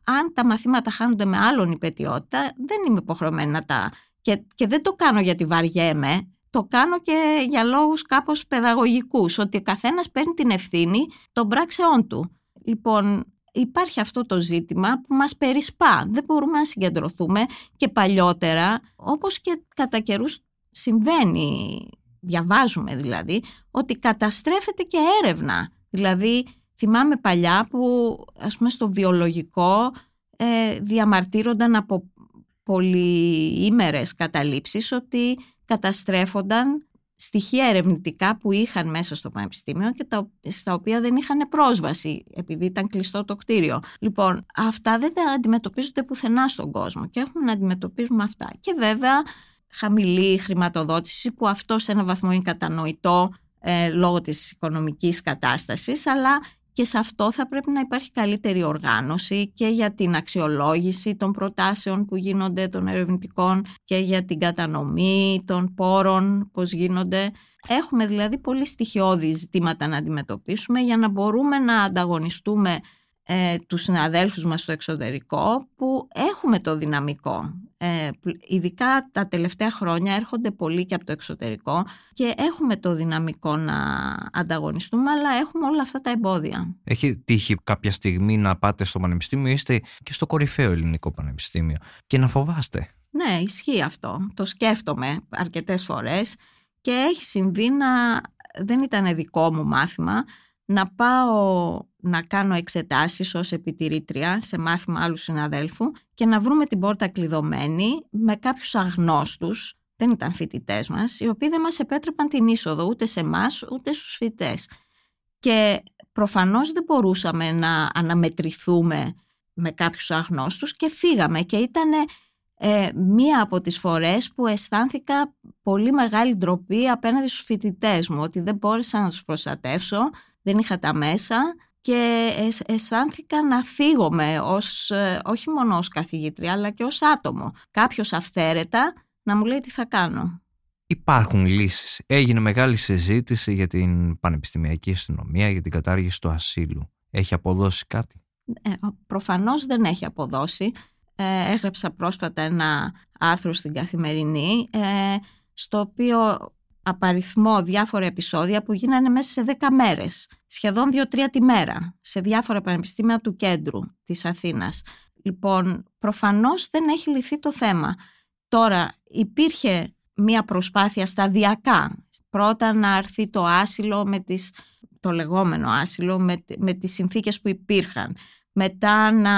Αν τα μαθήματα χάνονται με άλλον υπετιότητα, δεν είμαι υποχρεωμένη να τα... Και, και δεν το κάνω γιατί βαριέμαι, το κάνω και για λόγους κάπως παιδαγωγικούς, ότι ο καθένας παίρνει την ευθύνη των πράξεών του. Λοιπόν, υπάρχει αυτό το ζήτημα που μας περισπά. Δεν μπορούμε να συγκεντρωθούμε και παλιότερα, όπως και κατά καιρούς συμβαίνει, διαβάζουμε δηλαδή, ότι καταστρέφεται και έρευνα. Δηλαδή, θυμάμαι παλιά που, ας πούμε, στο βιολογικό ε, διαμαρτύρονταν από πολυήμερες καταλήψεις ότι καταστρέφονταν στοιχεία ερευνητικά που είχαν μέσα στο πανεπιστήμιο και τα, στα οποία δεν είχαν πρόσβαση επειδή ήταν κλειστό το κτίριο. Λοιπόν, αυτά δεν τα αντιμετωπίζονται πουθενά στον κόσμο και έχουμε να αντιμετωπίζουμε αυτά. Και βέβαια χαμηλή χρηματοδότηση που αυτό σε ένα βαθμό είναι κατανοητό ε, λόγω της οικονομικής κατάστασης αλλά και σε αυτό θα πρέπει να υπάρχει καλύτερη οργάνωση και για την αξιολόγηση των προτάσεων που γίνονται των ερευνητικών και για την κατανομή των πόρων, πώς γίνονται. Έχουμε δηλαδή πολύ στοιχειώδη ζητήματα να αντιμετωπίσουμε για να μπορούμε να ανταγωνιστούμε ε, τους συναδέλφους μας στο εξωτερικό που έχουμε το δυναμικό. Ε, ειδικά τα τελευταία χρόνια έρχονται πολλοί και από το εξωτερικό και έχουμε το δυναμικό να ανταγωνιστούμε αλλά έχουμε όλα αυτά τα εμπόδια. Έχει τύχει κάποια στιγμή να πάτε στο πανεπιστήμιο είστε και στο κορυφαίο ελληνικό πανεπιστήμιο και να φοβάστε; Ναι, ισχύει αυτό. Το σκέφτομαι αρκετές φορές και έχει συμβεί να δεν ήταν δικό μου μάθημα να πάω να κάνω εξετάσεις ως επιτηρήτρια σε μάθημα άλλου συναδέλφου και να βρούμε την πόρτα κλειδωμένη με κάποιους αγνώστους, δεν ήταν φοιτητές μας, οι οποίοι δεν μας επέτρεπαν την είσοδο ούτε σε εμάς ούτε στους φοιτητές. Και προφανώς δεν μπορούσαμε να αναμετρηθούμε με κάποιους αγνώστους και φύγαμε και ήταν ε, μία από τις φορές που αισθάνθηκα πολύ μεγάλη ντροπή απέναντι στους φοιτητές μου, ότι δεν μπόρεσα να τους προστατεύσω, δεν είχα τα μέσα και αισθάνθηκα να φύγομαι ως, ε, όχι μόνο ως καθηγήτρια αλλά και ως άτομο. Κάποιος αυθαίρετα να μου λέει τι θα κάνω. Υπάρχουν λύσεις. Έγινε μεγάλη συζήτηση για την πανεπιστημιακή αστυνομία, για την κατάργηση του ασύλου. Έχει αποδώσει κάτι; Ε, προφανώς δεν έχει αποδώσει. Ε, έγραψα πρόσφατα ένα άρθρο στην Καθημερινή ε, στο οποίο απαριθμό διάφορα επεισόδια που γίνανε μέσα σε 10 μέρες, σχεδόν 2-3 τη μέρα, σε διάφορα πανεπιστήμια του κέντρου της Αθήνας. Λοιπόν, προφανώς δεν έχει λυθεί το θέμα. Τώρα υπήρχε μία προσπάθεια σταδιακά. Πρώτα να έρθει το άσυλο με τις, το λεγόμενο άσυλο με, με τις συνθήκες που υπήρχαν. Μετά να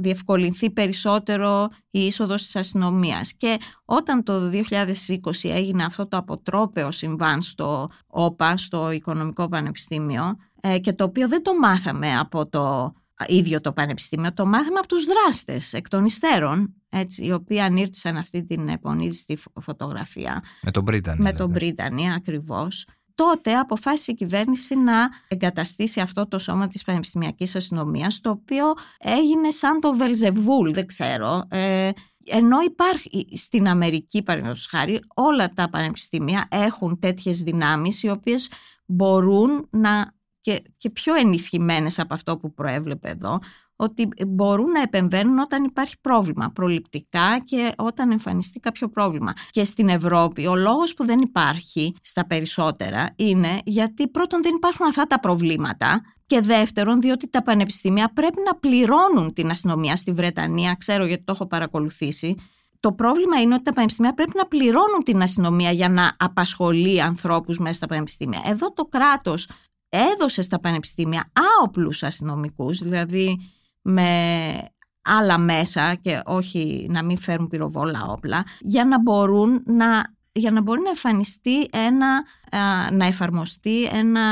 διευκολυνθεί περισσότερο η είσοδος της αστυνομίας. Και όταν το 2020 έγινε αυτό το αποτρόπαιο συμβάν στο ΟΠΑ, στο Οικονομικό Πανεπιστήμιο, ε, και το οποίο δεν το μάθαμε από το ίδιο το πανεπιστήμιο, το μάθαμε από τους δράστες εκ των υστέρων, έτσι, οι οποίοι ανήρτησαν αυτή την επονίδιστη φωτογραφία. Με τον Μπρίτανη. Με τον Μπρίτανη, ακριβώς. Τότε αποφάσισε η κυβέρνηση να εγκαταστήσει αυτό το σώμα της Πανεπιστημιακής Αστυνομίας, το οποίο έγινε σαν το Βελζεβούλ, δεν ξέρω, ε, ενώ υπάρχει στην Αμερική, παραδείγματος χάρη, όλα τα πανεπιστήμια έχουν τέτοιες δυνάμεις οι οποίες μπορούν να και, και πιο ενισχυμένες από αυτό που προέβλεπε εδώ, ότι μπορούν να επεμβαίνουν όταν υπάρχει πρόβλημα, προληπτικά και όταν εμφανιστεί κάποιο πρόβλημα. Και στην Ευρώπη ο λόγος που δεν υπάρχει στα περισσότερα είναι γιατί πρώτον δεν υπάρχουν αυτά τα προβλήματα και δεύτερον διότι τα πανεπιστήμια πρέπει να πληρώνουν την αστυνομία στη Βρετανία, ξέρω γιατί το έχω παρακολουθήσει, το πρόβλημα είναι ότι τα πανεπιστήμια πρέπει να πληρώνουν την αστυνομία για να απασχολεί ανθρώπους μέσα στα πανεπιστήμια. Εδώ το κράτος έδωσε στα πανεπιστήμια άοπλους αστυνομικούς, δηλαδή με άλλα μέσα και όχι να μην φέρουν πυροβόλα όπλα, για να μπορούν να για να μπορεί να εμφανιστεί ένα, να εφαρμοστεί ένα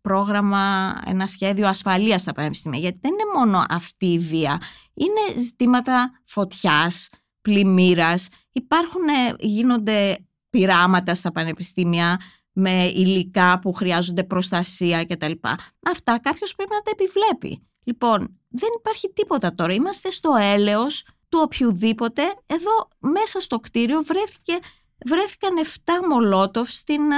πρόγραμμα, ένα σχέδιο ασφαλείας στα πανεπιστήμια. Γιατί δεν είναι μόνο αυτή η βία, είναι ζητήματα φωτιάς, πλημμύρας, υπάρχουν, ε, γίνονται πειράματα στα πανεπιστήμια με υλικά που χρειάζονται προστασία κτλ. Αυτά κάποιος πρέπει να τα επιβλέπει. Λοιπόν, δεν υπάρχει τίποτα τώρα. Είμαστε στο έλεος του οποιοδήποτε. Εδώ μέσα στο κτίριο βρέθηκε, βρέθηκαν 7 μολότοφ στην, ε,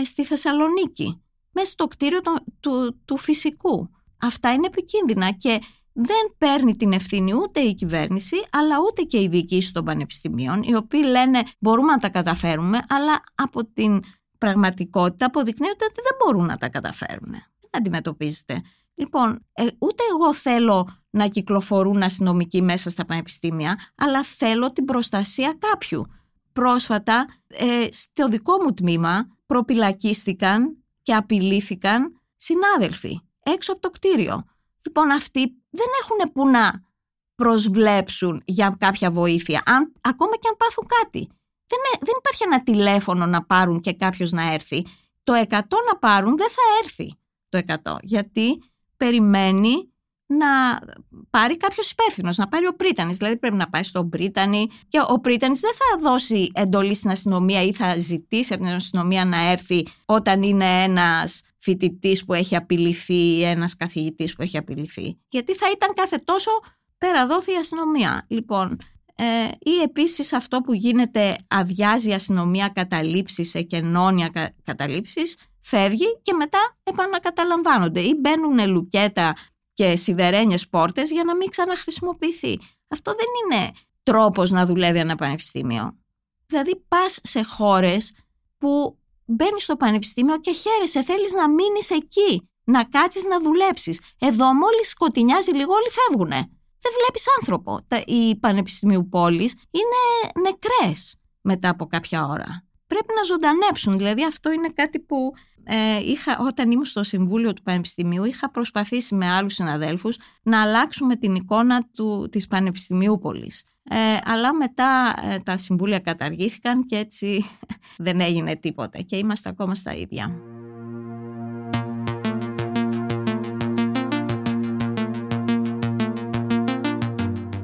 ε, στη Θεσσαλονίκη. Μέσα στο κτίριο του, του φυσικού. Αυτά είναι επικίνδυνα και δεν παίρνει την ευθύνη ούτε η κυβέρνηση, αλλά ούτε και οι διοικήσεις των πανεπιστημίων, οι οποίοι λένε μπορούμε να τα καταφέρουμε, αλλά από την πραγματικότητα αποδεικνύεται ότι δεν μπορούν να τα καταφέρουν. Δεν αντιμετωπίζετε. Λοιπόν, ε, ούτε εγώ θέλω να κυκλοφορούν αστυνομικοί μέσα στα πανεπιστήμια, αλλά θέλω την προστασία κάποιου. Πρόσφατα, ε, στο δικό μου τμήμα, προπυλακίστηκαν και απειλήθηκαν συνάδελφοι έξω από το κτίριο. Λοιπόν, αυτοί δεν έχουν που να προσβλέψουν για κάποια βοήθεια, αν, ακόμα και αν πάθουν κάτι. Δεν, δεν υπάρχει ένα τηλέφωνο να πάρουν και κάποιος να έρθει. Το 100 να πάρουν δεν θα έρθει το 100. Γιατί περιμένει να πάρει κάποιος υπεύθυνος, να πάρει ο Πρίτανης. Δηλαδή πρέπει να πάει στον Πρίτανη και ο Πρίτανης δεν θα δώσει εντολή στην αστυνομία ή θα ζητήσει από την αστυνομία να έρθει όταν είναι ένας φοιτητής που έχει απειληθεί ή ένας καθηγητής που έχει απειληθεί. Γιατί θα ήταν κάθε τόσο πέρα δόθη η αστυνομία. Λοιπόν, ε, ή επίσης αυτό που γίνεται αδειάζει η αστυνομία καταλήψεις σε κενώνια κα, καταλήψεις, φεύγει και μετά επανακαταλαμβάνονται ή μπαίνουν λουκέτα και σιδερένιες πόρτες για να μην ξαναχρησιμοποιηθεί. Αυτό δεν είναι τρόπος να δουλεύει ένα πανεπιστήμιο. Δηλαδή πας σε χώρες που μπαίνεις στο πανεπιστήμιο και χαίρεσαι, θέλεις να μείνεις εκεί, να κάτσεις να δουλέψεις. Εδώ μόλις σκοτεινιάζει λίγο όλοι φεύγουνε δεν βλέπεις άνθρωπο. Τα, οι πανεπιστημίου πόλεις είναι νεκρές μετά από κάποια ώρα. Πρέπει να ζωντανέψουν, δηλαδή αυτό είναι κάτι που ε, είχα, όταν ήμουν στο Συμβούλιο του Πανεπιστημίου είχα προσπαθήσει με άλλους συναδέλφους να αλλάξουμε την εικόνα του, της Πανεπιστημίου Πόλης. Ε, αλλά μετά ε, τα συμβούλια καταργήθηκαν και έτσι δεν έγινε τίποτα και είμαστε ακόμα στα ίδια.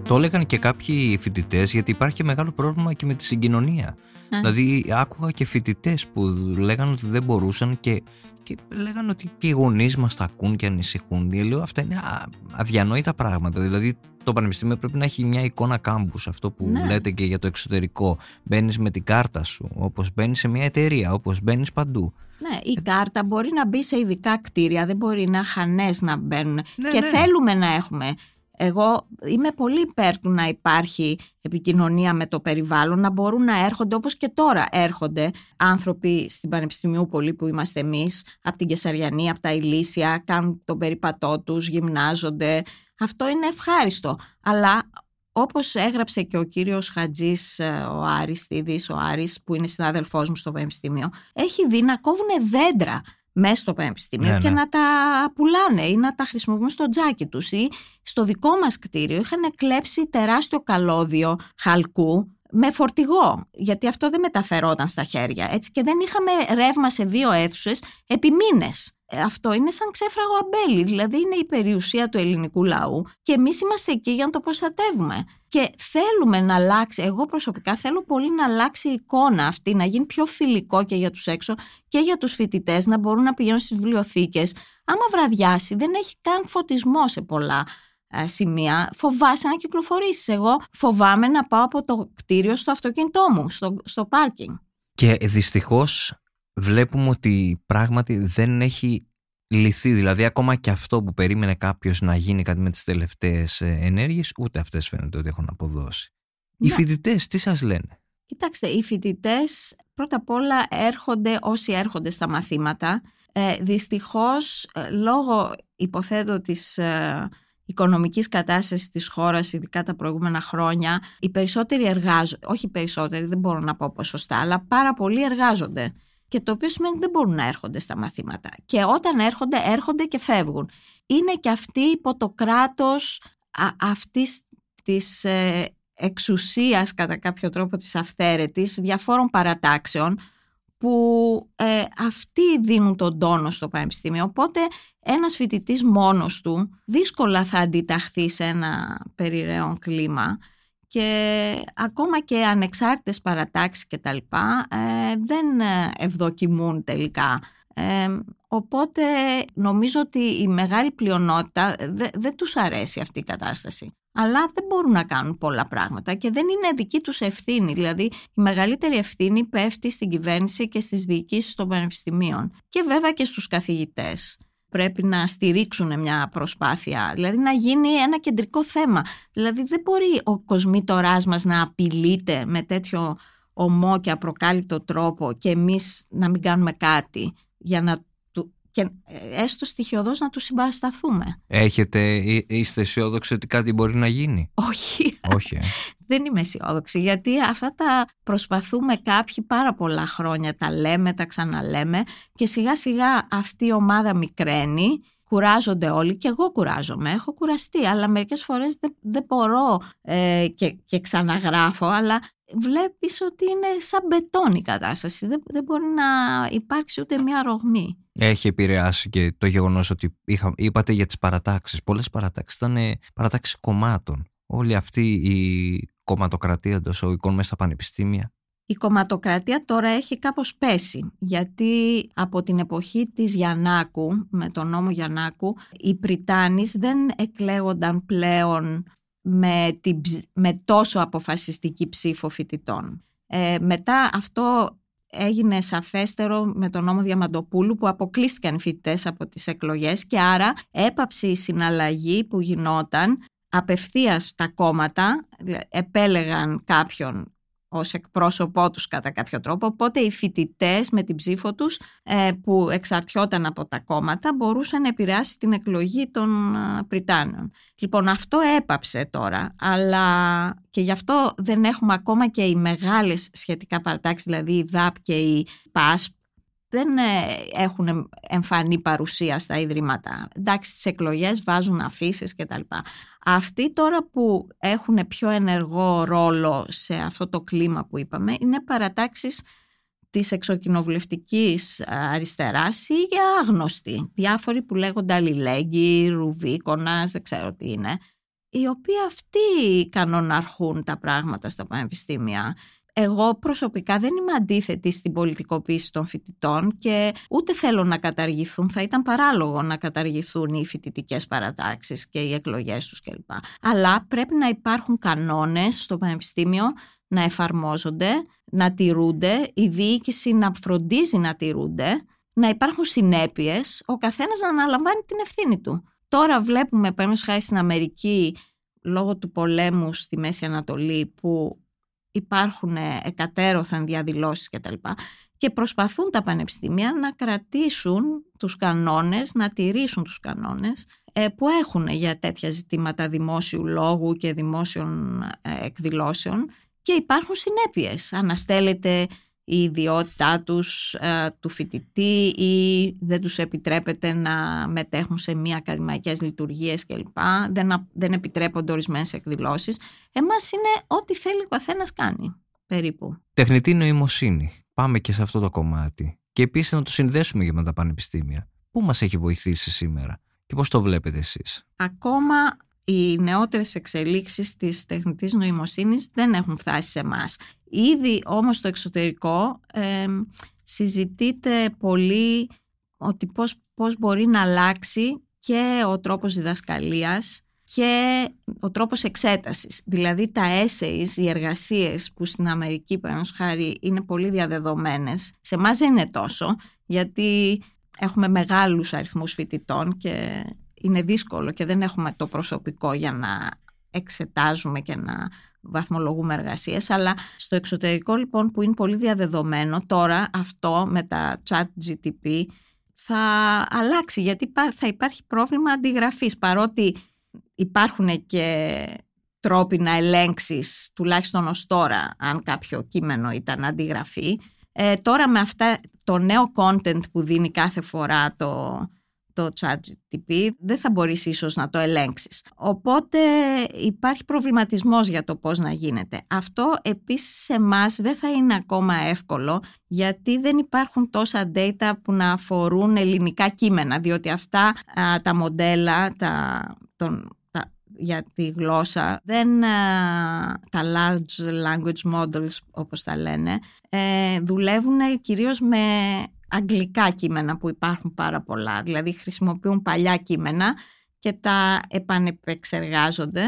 Το έλεγαν και κάποιοι φοιτητές, γιατί υπάρχει και μεγάλο πρόβλημα και με τη συγκοινωνία. Ναι. Δηλαδή, άκουγα και φοιτητές που λέγανε ότι δεν μπορούσαν και, και λέγανε ότι και οι γονείς μας τα ακούν και ανησυχούν. Και λέω, αυτά είναι αδιανόητα πράγματα. Δηλαδή, το πανεπιστήμιο πρέπει να έχει μια εικόνα κάμπους, αυτό που ναι. λέτε και για το εξωτερικό. Μπαίνεις με την κάρτα σου, όπως μπαίνεις σε μια εταιρεία, όπως μπαίνεις παντού. Ναι, η κάρτα μπορεί να μπει σε ειδικά κτίρια, δεν μπορεί να χανές να μπαίνουν. Ναι, και ναι. θέλουμε να έχουμε εγώ είμαι πολύ υπέρ του να υπάρχει επικοινωνία με το περιβάλλον, να μπορούν να έρχονται όπως και τώρα έρχονται άνθρωποι στην Πανεπιστημιούπολη που είμαστε εμείς, από την Κεσαριανή, από τα Ηλίσια, κάνουν τον περιπατό τους, γυμνάζονται, Αυτό είναι ευχάριστο. Αλλά όπως έγραψε και ο κύριος Χατζής, ε, ο Αριστίδης, ο Άρης, που είναι συνάδελφός μου στο Πανεπιστήμιο, έχει δει να κόβουν δέντρα μέσα στο πανεπιστήμιο Ναι, και ναι. να τα πουλάνε ή να τα χρησιμοποιούν στο τζάκι τους ή στο δικό μας κτίριο είχαν κλέψει τεράστιο καλώδιο χαλκού με φορτηγό, γιατί αυτό δεν μεταφερόταν στα χέρια. Έτσι, και δεν είχαμε ρεύμα σε δύο αίθουσες επί μήνες. Ε, Αυτό είναι σαν ξέφραγο αμπέλι, δηλαδή είναι η περιουσία του ελληνικού λαού και εμείς είμαστε εκεί για να το προστατεύουμε. Και θέλουμε να αλλάξει, εγώ προσωπικά θέλω πολύ να αλλάξει η εικόνα αυτή, να γίνει πιο φιλικό και για τους έξω και για τους φοιτητές να μπορούν να πηγαίνουν στις βιβλιοθήκες. Άμα βραδιάσει δεν έχει καν φωτισμό σε πολλά ε, σημεία, φοβάσαι να κυκλοφορήσεις. Εγώ φοβάμαι να πάω από το κτίριο στο αυτοκίνητό μου, στο, στο πάρκινγκ. Και δυστυχώς βλέπουμε ότι πράγματι δεν έχει λυθεί. Δηλαδή ακόμα και αυτό που περίμενε κάποιος να γίνει κάτι με τις τελευταίες ε, ενέργειες, ούτε αυτές φαίνεται ότι έχουν αποδώσει. Οι Ναι. φοιτητές τι σας λένε; Κοιτάξτε, οι φοιτητές πρώτα απ' όλα έρχονται όσοι έρχονται στα μαθήματα. Ε, δυστυχώς, ε, λόγω υποθέτω της ε, οικονομικής κατάστασης της χώρας, ειδικά τα προηγούμενα χρόνια, οι περισσότεροι εργάζονται, όχι οι περισσότεροι, δεν μπορώ να πω ποσοστά, αλλά πάρα πολλοί εργάζονται. Και το οποίο σημαίνει ότι δεν μπορούν να έρχονται στα μαθήματα. Και όταν έρχονται, έρχονται και φεύγουν. Είναι και αυτοί υπό το κράτος α, αυτής της ε, εξουσίας κατά κάποιο τρόπο της αυθαίρετης διαφόρων παρατάξεων που ε, αυτοί δίνουν τον τόνο στο πανεπιστήμιο. Οπότε ένας φοιτητής μόνος του δύσκολα θα αντιταχθεί σε ένα περιραίον κλίμα και ακόμα και ανεξάρτητες παρατάξεις και τα λοιπά ε, δεν ε, ευδοκιμούν τελικά. Ε, οπότε νομίζω ότι η μεγάλη πλειονότητα δε- δεν τους αρέσει αυτή η κατάσταση. Αλλά δεν μπορούν να κάνουν πολλά πράγματα και δεν είναι δική τους ευθύνη. Δηλαδή η μεγαλύτερη ευθύνη πέφτει στην κυβέρνηση και στις διοικήσεις των πανεπιστημίων και βέβαια και στους καθηγητές. Πρέπει να στηρίξουν μια προσπάθεια, δηλαδή να γίνει ένα κεντρικό θέμα. Δηλαδή δεν μπορεί ο κοσμήτοράς μας να απειλείται με τέτοιο ομό και απροκάλυπτο τρόπο και εμείς να μην κάνουμε κάτι για να του, και ε, έστω στοιχειοδός να τους συμπαρασταθούμε. Έχετε, εί- είστε αισιόδοξοι ότι κάτι μπορεί να γίνει; Όχι, Όχι. ε. δεν είμαι αισιόδοξη γιατί αυτά τα προσπαθούμε κάποιοι πάρα πολλά χρόνια, τα λέμε, τα ξαναλέμε και σιγά σιγά αυτή η ομάδα μικραίνει, κουράζονται όλοι και εγώ κουράζομαι, έχω κουραστεί αλλά μερικές φορές δεν, δεν μπορώ ε, και, και ξαναγράφω αλλά βλέπεις ότι είναι σαν μπετόν η κατάσταση, δεν, δεν μπορεί να υπάρξει ούτε μια ρογμή. Έχει επηρεάσει και το γεγονός ότι είχα, είπατε για τις παρατάξεις. Πολλές παρατάξεις ήταν ε, παρατάξεις κομμάτων. Όλη αυτή η κομματοκρατία εντός οικών μέσα στα πανεπιστήμια. Η κομματοκρατία τώρα έχει κάπως πέσει, γιατί από την εποχή της Γιαννάκου, με τον νόμο Γιαννάκου, οι Πριτάνης δεν εκλέγονταν πλέον με, την, ψ- με τόσο αποφασιστική ψήφο φοιτητών. Ε, μετά αυτό έγινε σαφέστερο με τον νόμο Διαμαντοπούλου που αποκλείστηκαν οι φοιτητές από τις εκλογές και άρα έπαψε η συναλλαγή που γινόταν απευθείας τα κόμματα δηλαδή, επέλεγαν κάποιον ως εκπρόσωπό τους κατά κάποιο τρόπο, οπότε οι φοιτητές με την ψήφο τους ε, που εξαρτιόταν από τα κόμματα μπορούσαν να επηρεάσει την εκλογή των ε, Πριτάνων. Λοιπόν αυτό έπαψε τώρα, αλλά και γι' αυτό δεν έχουμε ακόμα και οι μεγάλες σχετικά παρατάξεις, δηλαδή η ΔΑΠ και η ΠΑΣΠ, δεν ε, έχουν εμφανή παρουσία στα ιδρύματα. Εντάξει, στις εκλογές βάζουν αφήσεις κτλ. Αυτοί τώρα που έχουν πιο ενεργό ρόλο σε αυτό το κλίμα που είπαμε είναι παρατάξεις της εξοκοινοβουλευτικής αριστεράς ή για άγνωστοι. Διάφοροι που λέγονται αλληλέγγυοι, ρουβίκονας, δεν ξέρω τι είναι. Οι οποίοι αυτοί κανοναρχούν τα πράγματα στα πανεπιστήμια. Εγώ προσωπικά δεν είμαι αντίθετη στην πολιτικοποίηση των φοιτητών και ούτε θέλω να καταργηθούν. Θα ήταν παράλογο να καταργηθούν οι φοιτητικές παρατάξεις και οι εκλογές τους κλπ. Αλλά πρέπει να υπάρχουν κανόνες στο πανεπιστήμιο να εφαρμόζονται, να τηρούνται, η διοίκηση να φροντίζει να τηρούνται, να υπάρχουν συνέπειες, ο καθένας να αναλαμβάνει την ευθύνη του. Τώρα βλέπουμε, παραδείγματος χάρη στην Αμερική, λόγω του πολέμου στη Μέση Ανατολή, που υπάρχουν εκατέρωθεν διαδηλώσεις κτλ. Και προσπαθούν τα πανεπιστήμια να κρατήσουν τους κανόνες, να τηρήσουν τους κανόνες ε, που έχουν για τέτοια ζητήματα δημόσιου λόγου και δημόσιων ε, εκδηλώσεων και υπάρχουν συνέπειες. Αναστέλλεται η ιδιότητά τους ε, του φοιτητή ή δεν τους επιτρέπεται να μετέχουν σε μία ακαδημαϊκές λειτουργίες κλπ. Δεν, δεν επιτρέπονται ορισμένες εκδηλώσεις. Εμάς είναι ό,τι θέλει ο καθένας κάνει, περίπου. Τεχνητή νοημοσύνη. Πάμε και σε αυτό το κομμάτι. Και επίσης να το συνδέσουμε και με τα πανεπιστήμια. Πού μας έχει βοηθήσει σήμερα και πώς το βλέπετε εσείς; Ακόμα οι νεότερες εξελίξεις της τεχνητής νοημοσύνης δεν έχουν φτάσει σε εμάς. Ήδη όμως στο εξωτερικό ε, συζητείται πολύ ότι πώς, πώς μπορεί να αλλάξει και ο τρόπος διδασκαλίας και ο τρόπος εξέτασης. Δηλαδή τα essays, οι εργασίες που στην Αμερική, παραδείγματος χάρη, είναι πολύ διαδεδομένες. Σε εμάς δεν είναι τόσο, γιατί έχουμε μεγάλους αριθμούς φοιτητών και είναι δύσκολο και δεν έχουμε το προσωπικό για να εξετάζουμε και να βαθμολογούμε εργασίες, αλλά στο εξωτερικό λοιπόν που είναι πολύ διαδεδομένο, τώρα αυτό με τα chat GTP θα αλλάξει γιατί θα υπάρχει πρόβλημα αντιγραφής παρότι υπάρχουν και τρόποι να ελέγξεις τουλάχιστον ως τώρα αν κάποιο κείμενο ήταν αντιγραφή. Ε, τώρα με αυτά το νέο content που δίνει κάθε φορά το, το ChatGPT δεν θα μπορείς ίσως να το ελέγξεις. Οπότε υπάρχει προβληματισμός για το πώς να γίνεται. Αυτό επίσης σε εμάς δεν θα είναι ακόμα εύκολο γιατί δεν υπάρχουν τόσα data που να αφορούν ελληνικά κείμενα διότι αυτά τα μοντέλα τα, των, για τη γλώσσα δεν τα large language models όπως τα λένε ε, δουλεύουν κυρίως με αγγλικά κείμενα που υπάρχουν πάρα πολλά. Δηλαδή χρησιμοποιούν παλιά κείμενα και τα επανεπεξεργάζονται.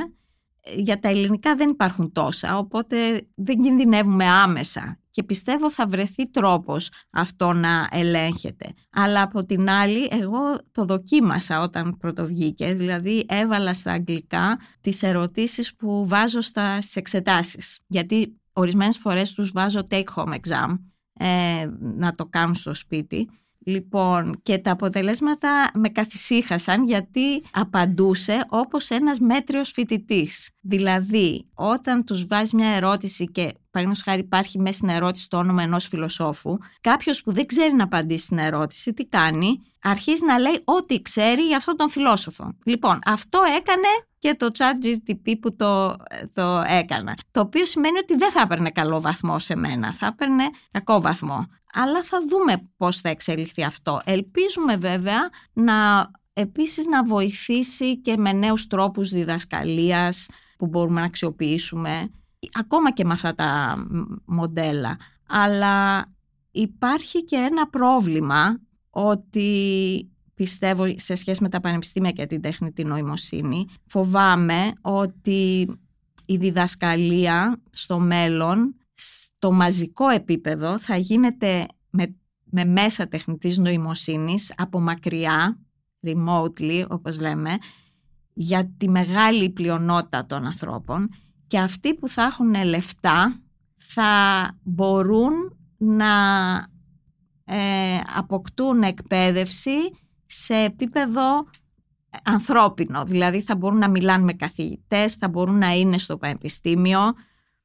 Για τα ελληνικά δεν υπάρχουν τόσα, οπότε δεν κινδυνεύουμε άμεσα και πιστεύω θα βρεθεί τρόπος αυτό να ελέγχεται. Αλλά από την άλλη εγώ το δοκίμασα όταν πρωτοβγήκε, δηλαδή έβαλα στα αγγλικά τις ερωτήσεις που βάζω στα, στις εξετάσεις. Γιατί ορισμένες φορές τους βάζω take home exam ε, να το κάνουν στο σπίτι. Λοιπόν, και τα αποτελέσματα με καθησύχασαν γιατί απαντούσε όπως ένας μέτριος φοιτητής. Δηλαδή, όταν τους βάζει μια ερώτηση και παραδείγματος χάρη υπάρχει μέσα στην ερώτηση το όνομα ενός φιλοσόφου, κάποιος που δεν ξέρει να απαντήσει στην ερώτηση, τι κάνει, αρχίζει να λέει ό,τι ξέρει για αυτόν τον φιλόσοφο. Λοιπόν, αυτό έκανε και το chat GTP που το, το έκανα. Το οποίο σημαίνει ότι δεν θα έπαιρνε καλό βαθμό σε μένα, θα έπαιρνε κακό βαθμό. Αλλά θα δούμε πώς θα εξελιχθεί αυτό. Ελπίζουμε βέβαια να επίσης να βοηθήσει και με νέους τρόπους διδασκαλίας που μπορούμε να αξιοποιήσουμε ακόμα και με αυτά τα μοντέλα. Αλλά υπάρχει και ένα πρόβλημα ότι πιστεύω σε σχέση με τα πανεπιστήμια και την τεχνητή νοημοσύνη φοβάμαι ότι η διδασκαλία στο μέλλον στο μαζικό επίπεδο θα γίνεται με, με μέσα τεχνητής νοημοσύνης από μακριά, remotely όπως λέμε, για τη μεγάλη πλειονότητα των ανθρώπων. Και αυτοί που θα έχουν λεφτά θα μπορούν να ε, αποκτούν εκπαίδευση σε επίπεδο ανθρώπινο. Δηλαδή θα μπορούν να μιλάνε με καθηγητές, θα μπορούν να είναι στο πανεπιστήμιο.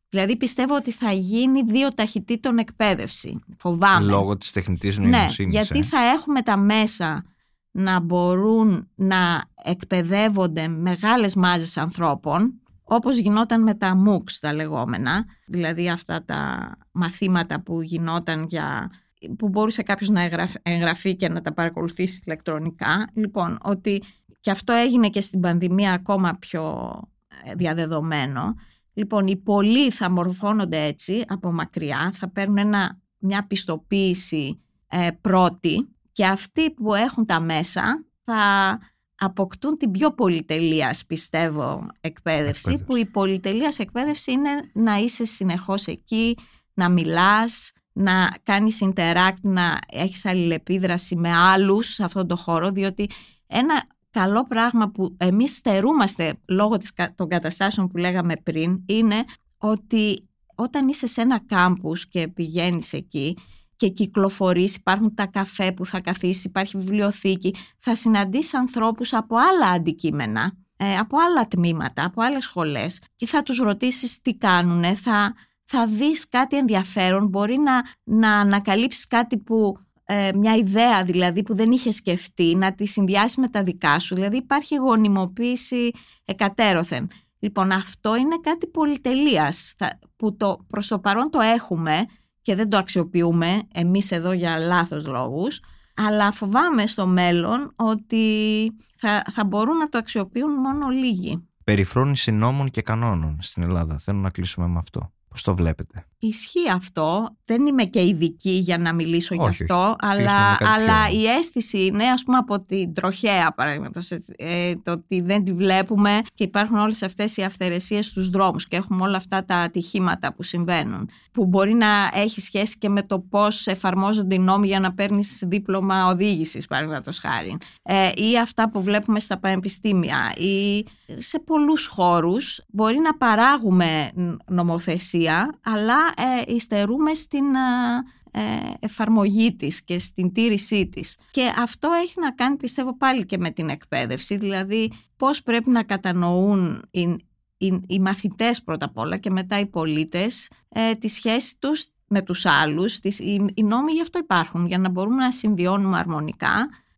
Δηλαδή πιστεύω ότι θα γίνει δύο ταχυτήτων εκπαίδευση. Φοβάμαι. Λόγω της τεχνητής ναι, νοημοσύνης. Ναι, γιατί ε. θα έχουμε τα μέσα να μπορούν να εκπαιδεύονται μεγάλες μάζες ανθρώπων όπως γινόταν με τα MOOCs τα λεγόμενα, δηλαδή αυτά τα μαθήματα που γινόταν για που μπορούσε κάποιος να εγγραφεί και να τα παρακολουθήσει ηλεκτρονικά. Λοιπόν, ότι και αυτό έγινε και στην πανδημία ακόμα πιο ε, διαδεδομένο. Λοιπόν, οι πολλοί θα μορφώνονται έτσι από μακριά, θα παίρνουν ένα, μια πιστοποίηση ε, πρώτη και αυτοί που έχουν τα μέσα θα αποκτούν την πιο πολυτελείας πιστεύω εκπαίδευση, που η πολυτελείας εκπαίδευση είναι να είσαι συνεχώς εκεί, να μιλάς, να κάνεις interact, να έχεις αλληλεπίδραση με άλλους σε αυτόν τον χώρο, διότι ένα καλό πράγμα που εμείς στερούμαστε λόγω των καταστάσεων που λέγαμε πριν είναι ότι όταν είσαι σε ένα κάμπους και πηγαίνεις εκεί και κυκλοφορείς, υπάρχουν τα καφέ που θα καθίσεις, υπάρχει βιβλιοθήκη, θα συναντήσεις ανθρώπους από άλλα αντικείμενα, ε, από άλλα τμήματα, από άλλες σχολές και θα τους ρωτήσεις τι κάνουν, θα, θα δεις κάτι ενδιαφέρον, μπορεί να, να ανακαλύψεις κάτι που ε, μια ιδέα δηλαδή που δεν είχες σκεφτεί, να τη συνδυάσεις με τα δικά σου. Δηλαδή υπάρχει γονιμοποίηση εκατέρωθεν. Λοιπόν, αυτό είναι κάτι πολυτελείας που το, προς το παρόν το έχουμε και δεν το αξιοποιούμε εμείς εδώ για λάθος λόγους, αλλά φοβάμαι στο μέλλον ότι θα, θα μπορούν να το αξιοποιούν μόνο λίγοι. Περιφρόνηση νόμων και κανόνων στην Ελλάδα. Θέλω να κλείσουμε με αυτό. Πώς το βλέπετε; Ισχύει αυτό. Δεν είμαι και ειδική για να μιλήσω γι' αυτό, αλλά, αλλά η αίσθηση είναι ας πούμε από την τροχέα παραδείγματος, ε, το ότι δεν τη βλέπουμε και υπάρχουν όλες αυτές οι αυθαιρεσίες στους δρόμους και έχουμε όλα αυτά τα ατυχήματα που συμβαίνουν που μπορεί να έχει σχέση και με το πώς εφαρμόζονται οι νόμοι για να παίρνεις δίπλωμα οδήγησης παραδείγματος χάρη ε, ή αυτά που βλέπουμε στα πανεπιστήμια ή σε πολλούς χώρους μπορεί να παράγουμε νομοθεσία αλλά ε, υστερούμε στην ε, εφαρμογή της και στην τήρησή της. Και αυτό έχει να κάνει πιστεύω πάλι και με την εκπαίδευση, δηλαδή πώς πρέπει να κατανοούν οι, οι, οι μαθητές πρώτα απ' όλα και μετά οι πολίτες ε, τη σχέση τους με τους άλλους. Τις, οι, οι νόμοι γι' αυτό υπάρχουν, για να μπορούμε να συμβιώνουμε αρμονικά ε,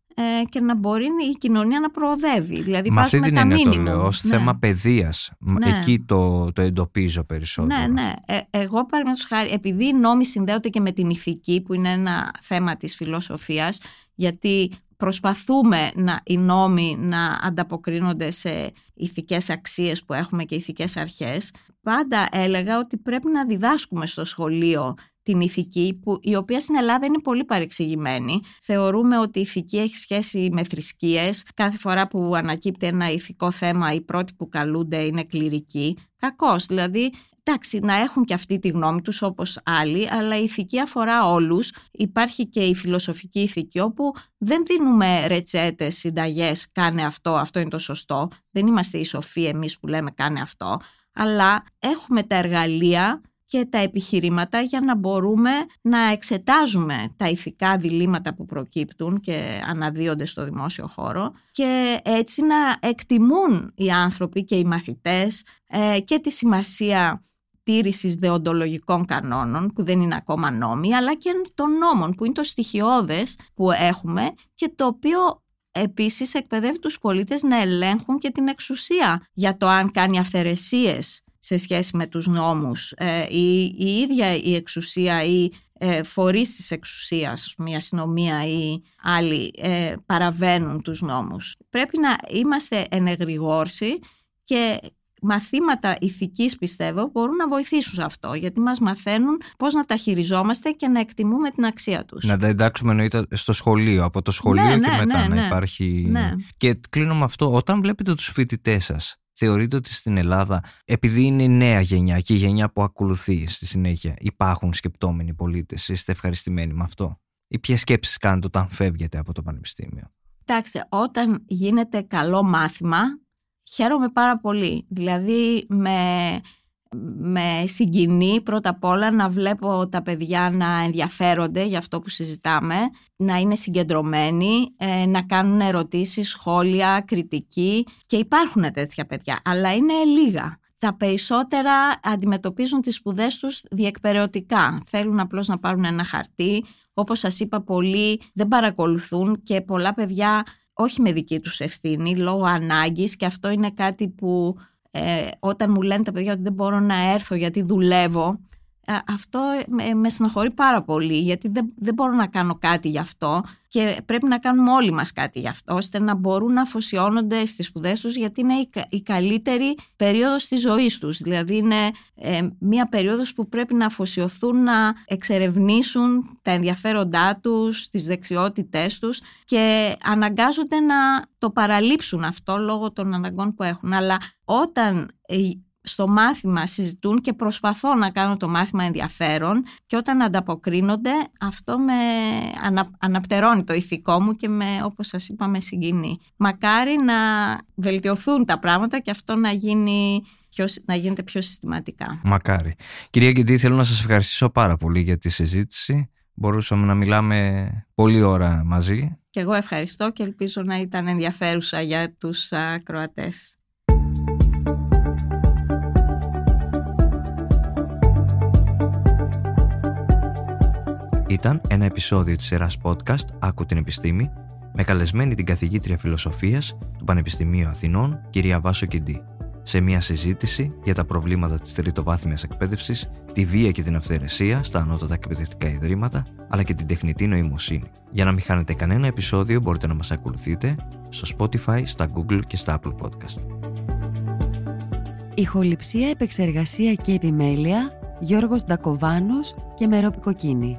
και να μπορεί η κοινωνία να προοδεύει. Δηλαδή Μα αυτή την έννοια το λέω, ως ναι. θέμα παιδείας. Ναι. Εκεί το, το εντοπίζω περισσότερο. Ναι, ναι. Ε, εγώ παραδείγματος χάρη, επειδή οι νόμοι συνδέονται και με την ηθική, που είναι ένα θέμα της φιλοσοφίας, γιατί προσπαθούμε να, οι νόμοι να ανταποκρίνονται σε ηθικές αξίες που έχουμε και ηθικές αρχές, πάντα έλεγα ότι πρέπει να διδάσκουμε στο σχολείο την ηθική, που, η οποία στην Ελλάδα είναι πολύ παρεξηγημένη. Θεωρούμε ότι η ηθική έχει σχέση με θρησκείες. Κάθε φορά που ανακύπτει ένα ηθικό θέμα, οι πρώτοι που καλούνται είναι κληρικοί. Κακώς, δηλαδή εντάξει, να έχουν και αυτή τη γνώμη τους όπως άλλοι, αλλά η ηθική αφορά όλους. Υπάρχει και η φιλοσοφική ηθική όπου δεν δίνουμε ρετσέτες, συνταγές, κάνε αυτό, αυτό είναι το σωστό. Δεν είμαστε οι σοφοί εμείς που λέμε κάνε αυτό, αλλά έχουμε τα εργαλεία και τα επιχειρήματα για να μπορούμε να εξετάζουμε τα ηθικά διλήμματα που προκύπτουν και αναδύονται στο δημόσιο χώρο και έτσι να εκτιμούν οι άνθρωποι και οι μαθητές ε, και τη σημασία τήρησης δεοντολογικών κανόνων που δεν είναι ακόμα νόμοι αλλά και των νόμων που είναι το στοιχειώδες που έχουμε και το οποίο επίσης εκπαιδεύει τους πολίτες να ελέγχουν και την εξουσία για το αν κάνει αυθαιρεσίες σε σχέση με τους νόμους. Ε, η, η ίδια η εξουσία ή ε, φορείς της εξουσίας, μια αστυνομία ή άλλοι ε, παραβαίνουν τους νόμους. Πρέπει να είμαστε ενεγρηγόρσοι και μαθήματα ηθικής πιστεύω μπορούν να βοηθήσουν σε αυτό γιατί μας μαθαίνουν πώς να τα χειριζόμαστε και να εκτιμούμε την αξία τους. Να τα εντάξουμε εννοείται στο σχολείο, από το σχολείο ναι, και ναι, μετά ναι, να υπάρχει... Και κλείνω με αυτό, όταν βλέπετε τους φοιτητές σας θεωρείτε ότι στην Ελλάδα, επειδή είναι η νέα γενιά και η γενιά που ακολουθεί στη συνέχεια, υπάρχουν σκεπτόμενοι πολίτες, είστε ευχαριστημένοι με αυτό, ή ποιες σκέψεις κάνετε όταν φεύγετε από το Πανεπιστήμιο; Κοιτάξτε, όταν γίνεται καλό μάθημα, χαίρομαι πάρα πολύ. Δηλαδή, με με συγκινεί πρώτα απ' όλα να βλέπω τα παιδιά να ενδιαφέρονται για αυτό που συζητάμε, να είναι συγκεντρωμένοι, ε, να κάνουν ερωτήσεις, σχόλια, κριτική και υπάρχουν τέτοια παιδιά, αλλά είναι λίγα. Τα περισσότερα αντιμετωπίζουν τις σπουδές τους διεκπαιρεωτικά. Θέλουν απλώς να πάρουν ένα χαρτί. Όπως σας είπα, πολλοί δεν παρακολουθούν και πολλά παιδιά όχι με δική τους ευθύνη, λόγω ανάγκης και αυτό είναι κάτι που ε, όταν μου λένε τα παιδιά ότι δεν μπορώ να έρθω γιατί δουλεύω, ε, αυτό με, με συνοχωρεί πάρα πολύ γιατί δεν, δεν μπορώ να κάνω κάτι γι' αυτό και πρέπει να κάνουμε όλοι μας κάτι γι' αυτό ώστε να μπορούν να αφοσιώνονται στις σπουδές τους γιατί είναι η, η καλύτερη περίοδος της ζωής τους. Δηλαδή είναι ε, μια περίοδος που πρέπει να αφοσιωθούν να εξερευνήσουν τα ενδιαφέροντά τους, τις δεξιότητές τους και αναγκάζονται να το παραλείψουν αυτό λόγω των αναγκών που έχουν. Αλλά όταν στο μάθημα συζητούν και προσπαθώ να κάνω το μάθημα ενδιαφέρον και όταν ανταποκρίνονται αυτό με ανα, αναπτερώνει το ηθικό μου και με όπως σας είπα με συγκινεί. Μακάρι να βελτιωθούν τα πράγματα και αυτό να γίνει πιο, να γίνεται πιο συστηματικά. Μακάρι. Κυρία Γκεντή, θέλω να σας ευχαριστήσω πάρα πολύ για τη συζήτηση. Μπορούσαμε να μιλάμε πολλή ώρα μαζί. Και εγώ ευχαριστώ και ελπίζω να ήταν ενδιαφέρουσα για τους ακροατές. Ήταν ένα επεισόδιο της σειράς podcast «Άκου την επιστήμη» με καλεσμένη την καθηγήτρια φιλοσοφίας του Πανεπιστημίου Αθηνών, κυρία Βάσο Κιντή, σε μια συζήτηση για τα προβλήματα της τριτοβάθμιας εκπαίδευσης, τη βία και την αυθαιρεσία στα ανώτατα εκπαιδευτικά ηδρήματα, αλλά και την τεχνητή νοημοσύνη. Για να μην χάνετε κανένα επεισόδιο μπορείτε να μας ακολουθείτε στο Spotify, στα Google και στα Apple Podcast. Ηχοληψία, επεξεργασία και επιμέλεια Γιώργος Ντακοβάνος και Μερόπη Κοκκίνη.